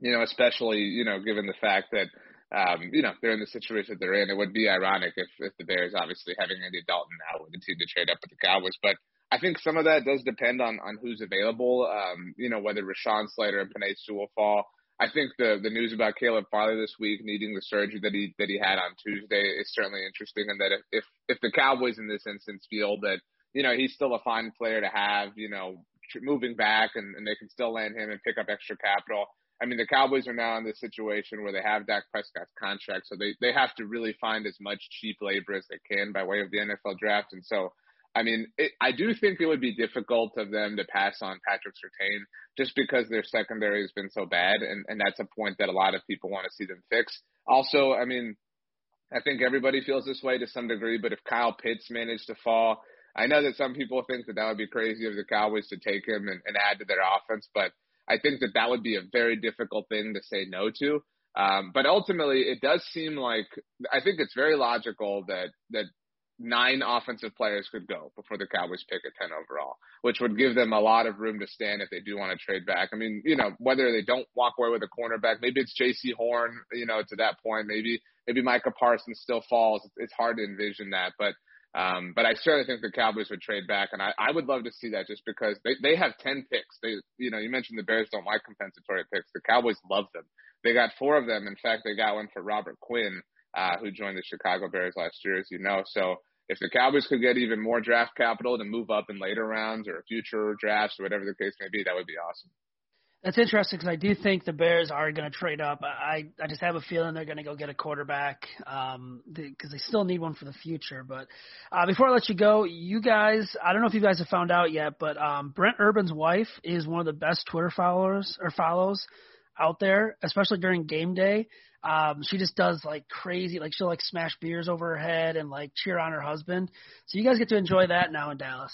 you know, especially you know, given the fact that um, you know they're in the situation they're in, it would be ironic if if the Bears, obviously, having Andy Dalton now, would continue to trade up with the Cowboys, but I think some of that does depend on on who's available. Um, you know, whether Rashawn Slater and Penei Sewell fall. I think the the news about Caleb Farley this week needing the surgery that he that he had on Tuesday is certainly interesting, and that if if, if the Cowboys in this instance feel that you know he's still a fine player to have, you know, moving back, and, and they can still land him and pick up extra capital. I mean, the Cowboys are now in this situation where they have Dak Prescott's contract, so they they have to really find as much cheap labor as they can by way of the NFL draft, and so I mean, it, I do think it would be difficult of them to pass on Patrick Surtain just because their secondary has been so bad, and, and that's a point that a lot of people want to see them fix. Also, I mean, I think everybody feels this way to some degree, but if Kyle Pitts managed to fall, I know that some people think that that would be crazy of the Cowboys to take him and, and add to their offense, but I think that that would be a very difficult thing to say no to. Um, but ultimately, it does seem like I think it's very logical that that nine offensive players could go before the Cowboys pick at 10 overall, which would give them a lot of room to stand if they do want to trade back. I mean, you know, whether they don't walk away with a cornerback, maybe it's Jaycee Horn, you know, to that point, maybe, maybe Micah Parsons still falls. It's hard to envision that, but, um, but I certainly think the Cowboys would trade back, and I, I would love to see that just because they, they have 10 picks. They, you know, you mentioned the Bears don't like compensatory picks. The Cowboys love them. They got four of them. In fact, they got one for Robert Quinn, uh, who joined the Chicago Bears last year, as you know. So, if the Cowboys could get even more draft capital to move up in later rounds or future drafts or whatever the case may be, that would be awesome. That's interesting because I do think the Bears are going to trade up. I I just have a feeling they're going to go get a quarterback because um, they, they still need one for the future. But uh, before I let you go, you guys, I don't know if you guys have found out yet, but um, Brent Urban's wife is one of the best Twitter followers or follows out there, especially during game day. Um, she just does like crazy, like she'll like smash beers over her head and like cheer on her husband. So you guys get to enjoy that now in Dallas.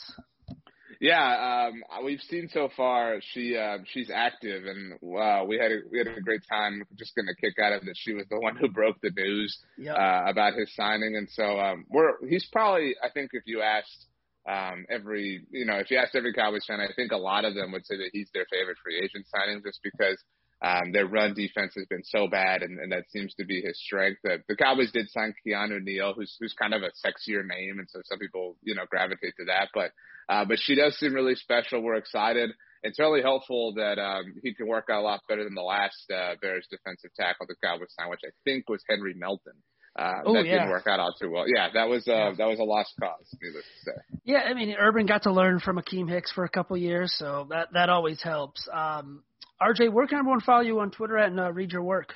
Yeah, um, we've seen so far. She uh, she's active, and wow, we had a, we had a great time. Just getting a kick out of that she was the <laughs> one who broke the news yep. uh, about his signing, and so um, we're he's probably I think if you asked um, every you know if you asked every Cowboys fan, I think a lot of them would say that he's their favorite free agent signing, just because um, their run defense has been so bad, and, and that seems to be his strength. That the Cowboys did sign Keanu Neal, who's who's kind of a sexier name, and so some people you know gravitate to that. But uh, but she does seem really special. We're excited. It's really helpful that um, he can work out a lot better than the last uh, Bears defensive tackle the Cowboys signed, which I think was Henry Melton. Uh, oh, that yeah. didn't work out all too well. Yeah, that was uh, yeah. that was a lost cause, needless to say. Yeah, I mean, Urban got to learn from Akiem Hicks for a couple years, so that that always helps. Um, RJ, where can everyone follow you on Twitter and uh, read your work?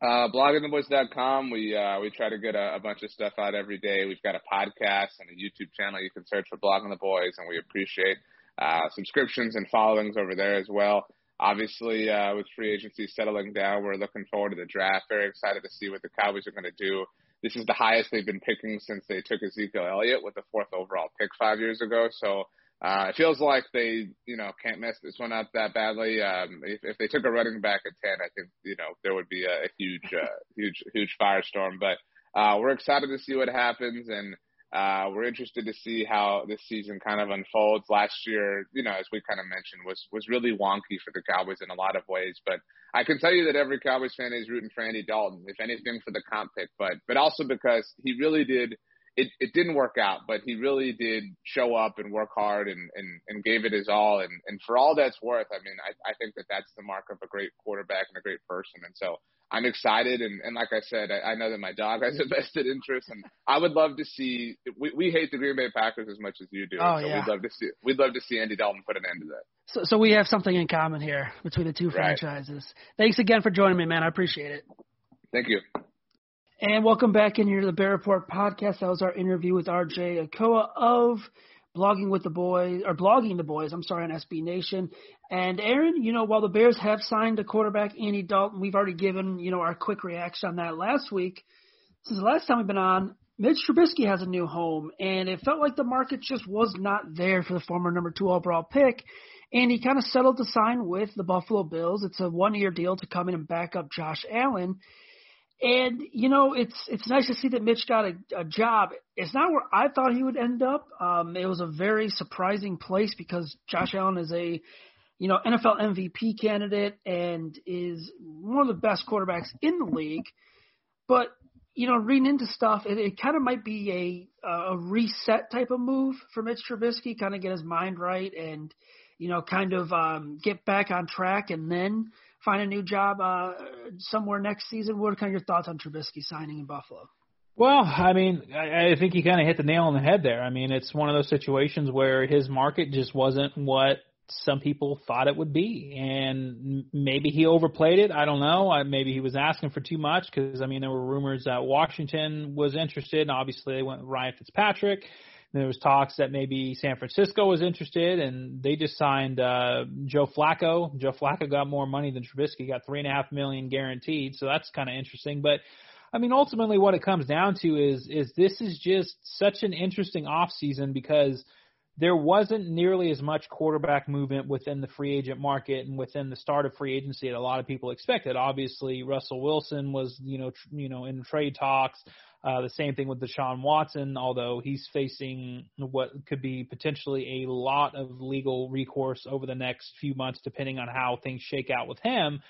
Uh, bloggingtheboys.com. We uh, we try to get a, a bunch of stuff out every day. We've got a podcast and a YouTube channel. You can search for Blogging the Boys, and we appreciate uh, subscriptions and followings over there as well. Obviously, uh, with free agency settling down, we're looking forward to the draft. Very excited to see what the Cowboys are going to do. This is the highest they've been picking since they took Ezekiel Elliott with the fourth overall pick five years ago. So uh, it feels like they, you know, can't mess this one up that badly. Um, if, if they took a running back at 10, I think, you know, there would be a, a huge, uh, huge, huge firestorm. But, uh, we're excited to see what happens and, uh, we're interested to see how this season kind of unfolds. Last year, you know, as we kind of mentioned, was, was really wonky for the Cowboys in a lot of ways. But I can tell you that every Cowboys fan is rooting for Andy Dalton, if anything for the comp pick, but, but also because he really did – it, it didn't work out, but he really did show up and work hard and, and, and gave it his all. And, and for all that's worth, I mean, I, I think that that's the mark of a great quarterback and a great person. And so I'm excited. And, and like I said, I, I know that my dog has a <laughs> vested interest and I would love to see, we, we hate the Green Bay Packers as much as you do. Oh, so yeah. we'd love to see, we'd love to see Andy Dalton put an end to that. So, so we have something in common here between the two Right. franchises. Thanks again for joining me, man. I appreciate it. Thank you. And welcome back in here to the Bear Report podcast. That was our interview with RJ Ochoa of Blogging with the Boys, or Blogging the Boys, I'm sorry, on SB Nation. And Aaron, you know, while the Bears have signed a quarterback, Andy Dalton, we've already given, you know, our quick reaction on that last week. since the last time we've been on, Mitch Trubisky has a new home, and it felt like the market just was not there for the former number two overall pick. And he kind of settled to sign with the Buffalo Bills. It's a one-year deal to come in and back up Josh Allen. And you know, it's it's nice to see that Mitch got a, a job. It's not where I thought he would end up. Um, it was a very surprising place because Josh Allen is a you know NFL MVP candidate and is one of the best quarterbacks in the league. But you know, reading into stuff, it, it kind of might be a a reset type of move for Mitch Trubisky, kind of get his mind right and you know, kind of um, get back on track and then find a new job uh, somewhere next season. What are kind of your thoughts on Trubisky signing in Buffalo? Well, I mean, I, I think he kind of hit the nail on the head there. I mean, it's one of those situations where his market just wasn't what some people thought it would be, and maybe he overplayed it. I don't know. Maybe he was asking for too much because I mean, there were rumors that Washington was interested, and obviously they went Ryan Fitzpatrick. There was talks that maybe San Francisco was interested, and they just signed uh, Joe Flacco. Joe Flacco got more money than Trubisky, got three and a half million guaranteed, so that's kind of interesting. But I mean, ultimately, what it comes down to is is this is just such an interesting off season because there wasn't nearly as much quarterback movement within the free agent market and within the start of free agency that a lot of people expected. Obviously, Russell Wilson was, you know, tr- you know, in trade talks. Uh, the same thing with Deshaun Watson, although he's facing what could be potentially a lot of legal recourse over the next few months, depending on how things shake out with him.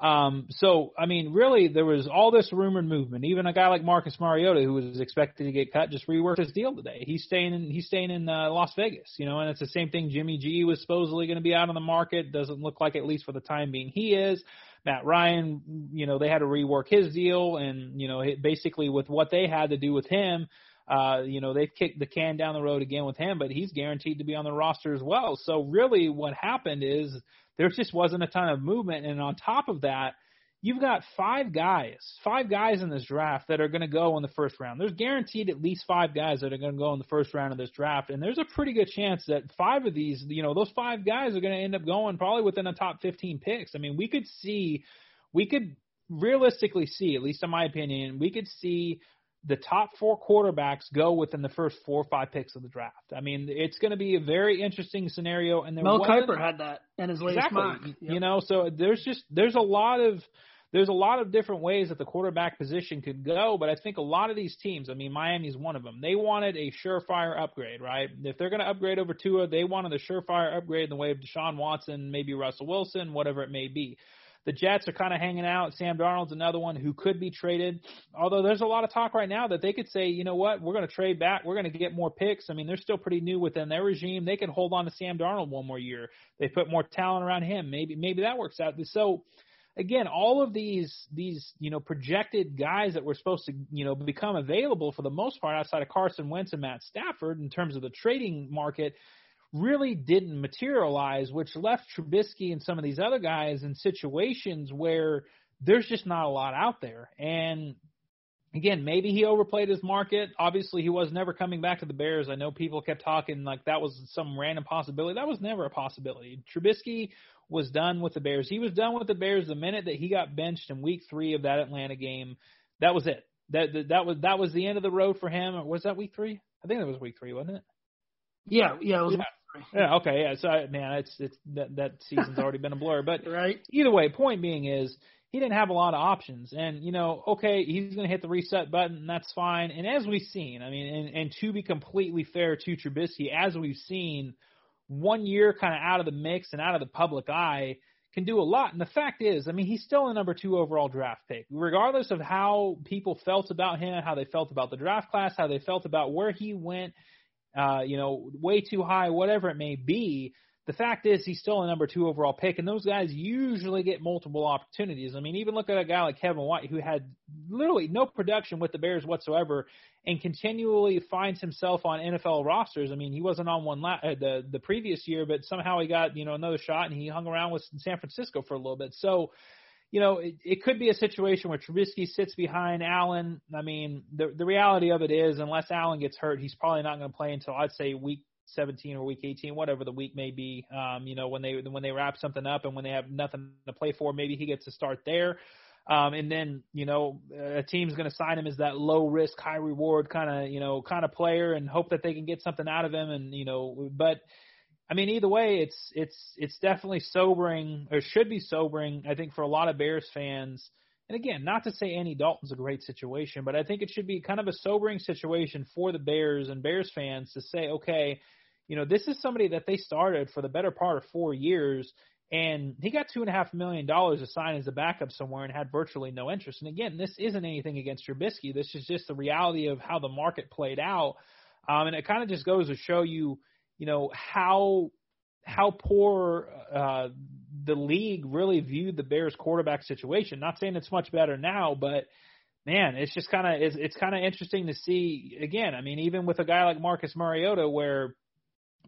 Um, so, I mean, really, there was all this rumored movement. Even a guy like Marcus Mariota, who was expected to get cut, just reworked his deal today. He's staying in he's staying in uh, Las Vegas, you know, and it's the same thing. Jimmy G was supposedly going to be out on the market. Doesn't look like, at least for the time being, he is. Matt Ryan, you know, they had to rework his deal, and you know, basically with what they had to do with him, uh, you know, they've kicked the can down the road again with him, but he's guaranteed to be on the roster as well. So really, what happened is there just wasn't a ton of movement. And on top of that, you've got five guys, five guys in this draft that are going to go in the first round. There's guaranteed at least five guys that are going to go in the first round of this draft, and there's a pretty good chance that five of these, you know, those five guys are going to end up going probably within the top 15 picks. I mean, we could see, we could realistically see, at least in my opinion, we could see the top four quarterbacks go within the first four or five picks of the draft. I mean, it's going to be a very interesting scenario. And there Mel Kiper had that in his latest exactly. mock. Yep. You know, so there's just there's a lot of there's a lot of different ways that the quarterback position could go, but I think a lot of these teams, I mean, Miami's one of them. They wanted a surefire upgrade, right? If they're going to upgrade over Tua, they wanted a surefire upgrade in the way of Deshaun Watson, maybe Russell Wilson, whatever it may be. The Jets are kind of hanging out. Sam Darnold's another one who could be traded. Although there's a lot of talk right now that they could say, you know what, we're going to trade back. We're going to get more picks. I mean, they're still pretty new within their regime. They could hold on to Sam Darnold one more year. They put more talent around him. Maybe maybe that works out. So again, all of these these you know projected guys that were supposed to you know become available for the most part outside of Carson Wentz and Matt Stafford in terms of the trading market really didn't materialize, which left Trubisky and some of these other guys in situations where there's just not a lot out there. And again, maybe he overplayed his market. Obviously, he was never coming back to the Bears. I know people kept talking like that was some random possibility. That was never a possibility. Trubisky was done with the Bears. He was done with the Bears the minute that he got benched in Week Three of that Atlanta game. That was it. That that, that was that was the end of the road for him. Or was that Week Three? I think that was Week Three, wasn't it? Yeah, yeah, yeah. Yeah, okay, yeah. So man, it's it's that that season's already been a blur. But <laughs> right. either way, point being is he didn't have a lot of options. And, you know, okay, he's going to hit the reset button, and that's fine. And as we've seen, I mean, and, and to be completely fair to Trubisky, as we've seen, one year kind of out of the mix and out of the public eye can do a lot. And the fact is, I mean, he's still a number two overall draft pick. Regardless of how people felt about him, how they felt about the draft class, how they felt about where he went, uh, you know, way too high, whatever it may be, the fact is he's still a number two overall pick, and those guys usually get multiple opportunities. I mean, even look at a guy like Kevin White, who had literally no production with the Bears whatsoever, and continually finds himself on NFL rosters. I mean, he wasn't on one la- uh, the the previous year, but somehow he got you know another shot, and he hung around with San Francisco for a little bit. So, you know, it, it could be a situation where Trubisky sits behind Allen. I mean, the the reality of it is, unless Allen gets hurt, he's probably not going to play until I'd say week 17 or week 18, whatever the week may be. Um, you know, when they when they wrap something up and when they have nothing to play for, maybe he gets to start there. Um, and then, you know, a team's going to sign him as that low risk, high reward kind of, you know, kind of player and hope that they can get something out of him. And, you know, but I mean, either way, it's, it's, it's definitely sobering or should be sobering, I think, for a lot of Bears fans. And again, not to say Andy Dalton's a great situation, but I think it should be kind of a sobering situation for the Bears and Bears fans to say, okay, you know, this is somebody that they started for the better part of four years and he got two and a half million dollars to sign as a backup somewhere and had virtually no interest. And again, this isn't anything against Trubisky. This is just the reality of how the market played out. Um, and it kind of just goes to show you, you know, how how poor uh, the league really viewed the Bears quarterback situation. Not saying it's much better now, but man, it's just kind of it's, it's kind of interesting to see. Again, I mean, even with a guy like Marcus Mariota, where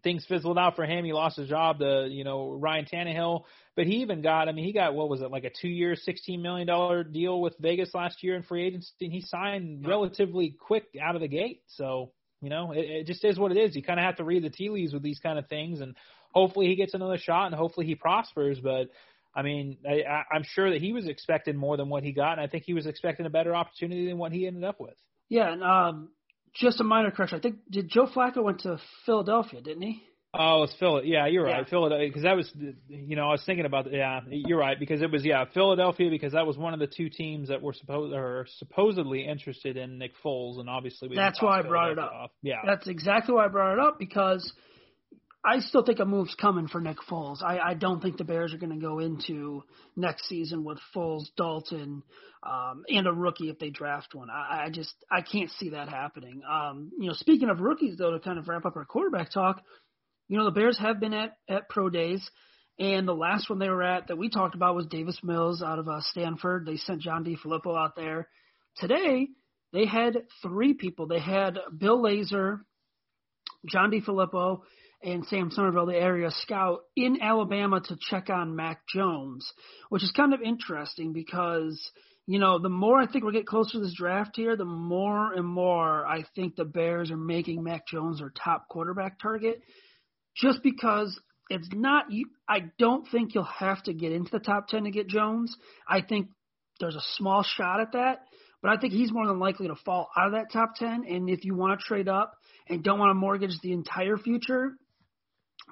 things fizzled out for him. He lost his job to, you know, Ryan Tannehill. But he even got, I mean, he got, what was it, like a two year, $16 million deal with Vegas last year in free agency. And he signed relatively quick out of the gate. So, you know, it, it just is what it is. You kind of have to read the tea leaves with these kind of things. And hopefully he gets another shot and hopefully he prospers. But, I mean, I, I, I'm sure that he was expecting more than what he got. And I think he was expecting a better opportunity than what he ended up with. Yeah. And, um, just a minor correction. I think did Joe Flacco went to Philadelphia, didn't he? Oh, it's Phil. Yeah, you're right. Yeah. Philadelphia, because that was, you know, I was thinking about. Yeah, you're right because it was yeah Philadelphia because that was one of the two teams that were supposed or supposedly interested in Nick Foles, and obviously we. That's why I brought it up. Off. Yeah, that's exactly why I brought it up because I still think a move's coming for Nick Foles. I, I don't think the Bears are going to go into next season with Foles, Dalton, um, and a rookie if they draft one. I, I just I can't see that happening. Um, you know, speaking of rookies though, to kind of wrap up our quarterback talk, you know, the Bears have been at, at pro days, and the last one they were at that we talked about was Davis Mills out of uh, Stanford. They sent John DeFilippo out there. Today, they had three people. They had Bill Lazor, John DeFilippo, and Sam Somerville, the area scout, in Alabama to check on Mac Jones, which is kind of interesting because, you know, the more I think we get closer to this draft here, the more and more I think the Bears are making Mac Jones their top quarterback target just because it's not you I don't think you'll have to get into the top 10 to get Jones. I think there's a small shot at that, but I think he's more than likely to fall out of that top 10 and if you want to trade up and don't want to mortgage the entire future,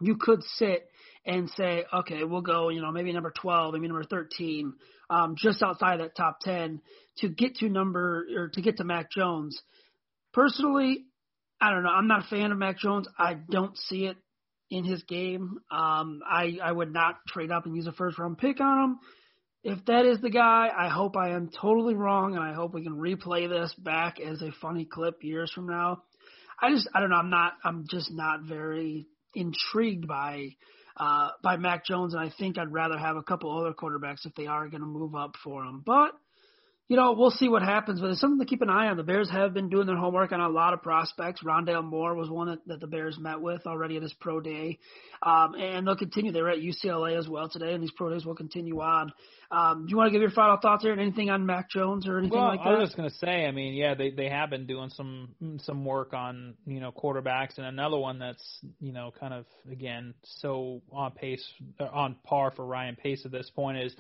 you could sit and say, okay, we'll go, you know, maybe number 12, maybe number 13, um, just outside that top 10 to get to number or to get to Mac Jones. Personally, I don't know. I'm not a fan of Mac Jones. I don't see it in his game. Um, I, I would not trade up and use a first round pick on him. If that is the guy, I hope I am totally wrong, and I hope we can replay this back as a funny clip years from now. I just, I don't know. I'm not, I'm just not very intrigued by, uh, by Mac Jones, and I think I'd rather have a couple other quarterbacks if they are going to move up for him. But you know, we'll see what happens, but it's something to keep an eye on. The Bears have been doing their homework on a lot of prospects. Rondale Moore was one that, that the Bears met with already at his pro day, um, and they'll continue. They were at UCLA as well today, and these pro days will continue on. Um, do you want to give your final thoughts here and anything on Mac Jones or anything well, like that? I was just going to say, I mean, yeah, they they have been doing some some work on you know quarterbacks, and another one that's you know kind of again so on pace on par for Ryan Pace at this point is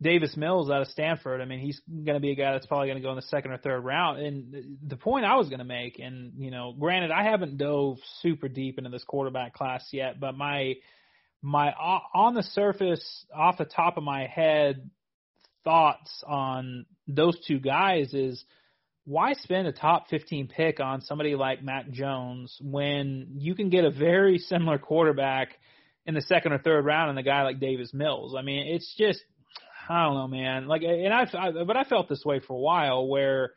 Davis Mills out of Stanford. I mean, he's going to be a guy that's probably going to go in the second or third round. And the point I was going to make, and you know, granted, I haven't dove super deep into this quarterback class yet, but my my uh, on the surface, off the top of my head, thoughts on those two guys is why spend a top 15 pick on somebody like Mac Jones when you can get a very similar quarterback in the second or third round and a guy like Davis Mills? I mean, it's just I don't know, man. Like, and I, I but I felt this way for a while where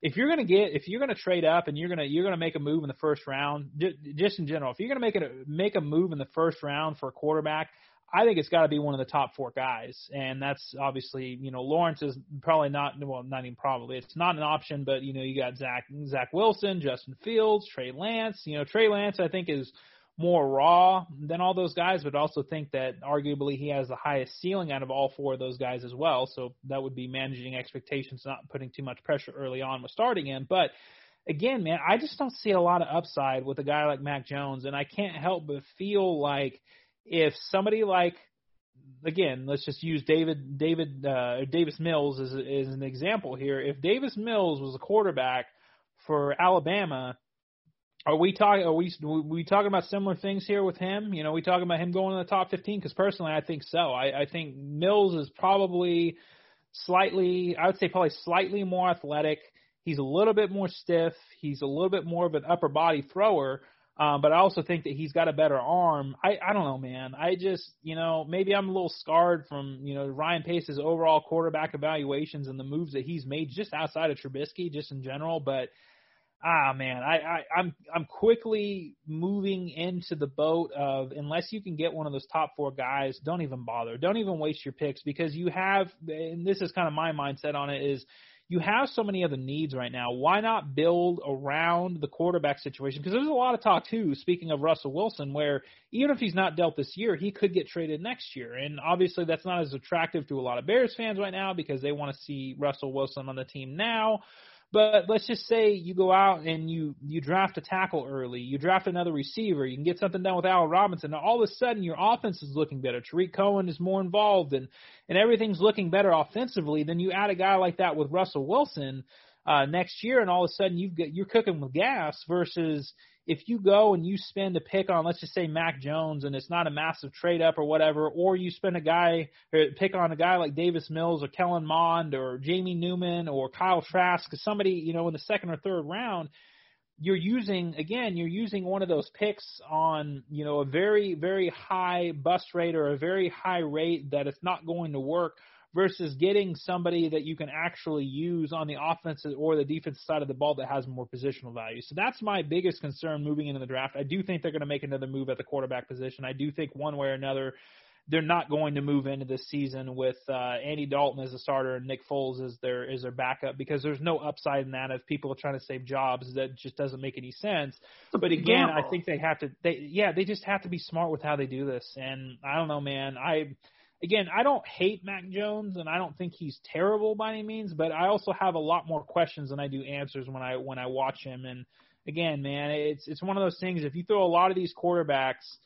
if you're gonna get if you're gonna trade up and you're gonna you're gonna make a move in the first round, just in general, if you're gonna make it a, make a move in the first round for a quarterback, I think it's got to be one of the top four guys, and that's obviously you know Lawrence is probably not well not even probably it's not an option, but you know you got Zach Zach Wilson, Justin Fields, Trey Lance. You know Trey Lance I think is more raw than all those guys, but also think that arguably he has the highest ceiling out of all four of those guys as well. So that would be managing expectations, not putting too much pressure early on with starting him. But again, man, I just don't see a lot of upside with a guy like Mac Jones, and I can't help but feel like if somebody like again, let's just use David David uh, Davis Mills as, as an example here. If Davis Mills was a quarterback for Alabama, are we talking? Are we are we talking about similar things here with him? You know, we talking about him going in the top 15? Because personally, I think so. I, I think Mills is probably slightly, I would say probably slightly more athletic. He's a little bit more stiff. He's a little bit more of an upper body thrower. Um, but I also think that he's got a better arm. I, I don't know, man. I just, you know, maybe I'm a little scarred from, you know, Ryan Pace's overall quarterback evaluations and the moves that he's made just outside of Trubisky, just in general. But ah, man, I, I I'm I'm quickly moving into the boat of unless you can get one of those top four guys, don't even bother. Don't even waste your picks because you have, and this is kind of my mindset on it is you have so many other needs right now. Why not build around the quarterback situation? Because there's a lot of talk too. Speaking of Russell Wilson, where even if he's not dealt this year, he could get traded next year, and obviously that's not as attractive to a lot of Bears fans right now because they want to see Russell Wilson on the team now. But let's just say you go out and you you draft a tackle early, you draft another receiver, you can get something done with Al Robinson, and all of a sudden your offense is looking better. Tarik Cohen is more involved, and and everything's looking better offensively. Then you add a guy like that with Russell Wilson uh, next year, and all of a sudden you've got you're cooking with gas versus if you go and you spend a pick on, let's just say Mac Jones, and it's not a massive trade up or whatever, or you spend a guy or pick on a guy like Davis Mills or Kellen Mond or Jamie Newman or Kyle Trask, somebody you know in the second or third round, you're using again, you're using one of those picks on you know a very very high bust rate or a very high rate that it's not going to work versus getting somebody that you can actually use on the offensive or the defensive side of the ball that has more positional value. So that's my biggest concern moving into the draft. I do think they're going to make another move at the quarterback position. I do think one way or another they're not going to move into this season with uh, Andy Dalton as a starter and Nick Foles as their as their backup because there's no upside in that if people are trying to save jobs that just doesn't make any sense. But again, I think they have to they yeah, they just have to be smart with how they do this. And I don't know, man. I again, I don't hate Mac Jones, and I don't think he's terrible by any means, but I also have a lot more questions than I do answers when I when I watch him. And again, man, it's it's one of those things. If you throw a lot of these quarterbacks,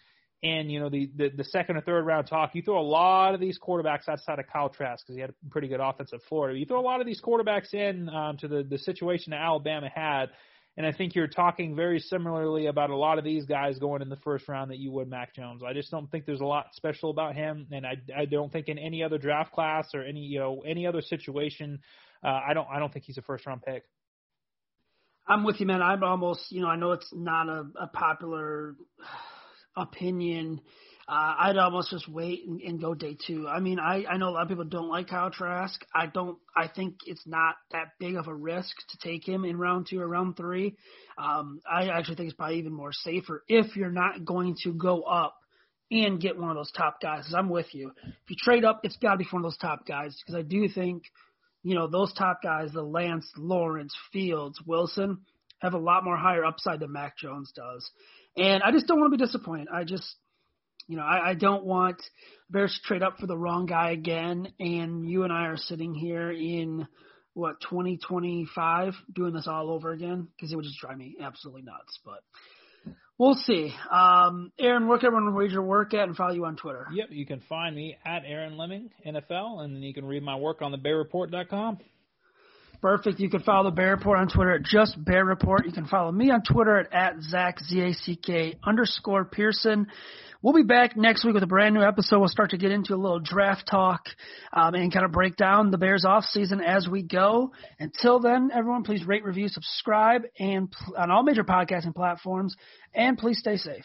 and you know the, the the second or third round talk, you throw a lot of these quarterbacks outside of Kyle Trask because he had a pretty good offense at Florida. You throw a lot of these quarterbacks in um, to the the situation that Alabama had and I think you're talking very similarly about a lot of these guys going in the first round that you would Mac Jones. I just don't think there's a lot special about him, and I, I don't think in any other draft class or any you know any other situation, uh, I don't I don't think he's a first round pick. I'm with you, man. I'm almost you know I know it's not a, a popular opinion uh, I'd almost just wait and, and go day two. I mean, I, I know a lot of people don't like Kyle Trask. I don't. I think it's not that big of a risk to take him in round two or round three. Um, I actually think it's probably even more safer if you're not going to go up and get one of those top guys. Cause I'm with you. If you trade up, it's got to be one of those top guys because I do think, you know, those top guys, the Lance, Lawrence, Fields, Wilson, have a lot more higher upside than Mac Jones does. And I just don't want to be disappointed. I just you know, I, I don't want Bears to trade up for the wrong guy again. And you and I are sitting here in what 2025 doing this all over again because it would just drive me absolutely nuts. But we'll see. Um, Aaron, where can everyone read your work at and follow you on Twitter? Yep, you can find me at Aaron Leming NFL, and then you can read my work on the thebearreport.com. Perfect. You can follow the Bear Report on Twitter at just Bear Report. You can follow me on Twitter at, at Zack Z A C K underscore Pearson. We'll be back next week with a brand new episode. We'll start to get into a little draft talk um, and kind of break down the Bears off season as we go. Until then, everyone, please rate, review, subscribe, and on all major podcasting platforms, and please stay safe.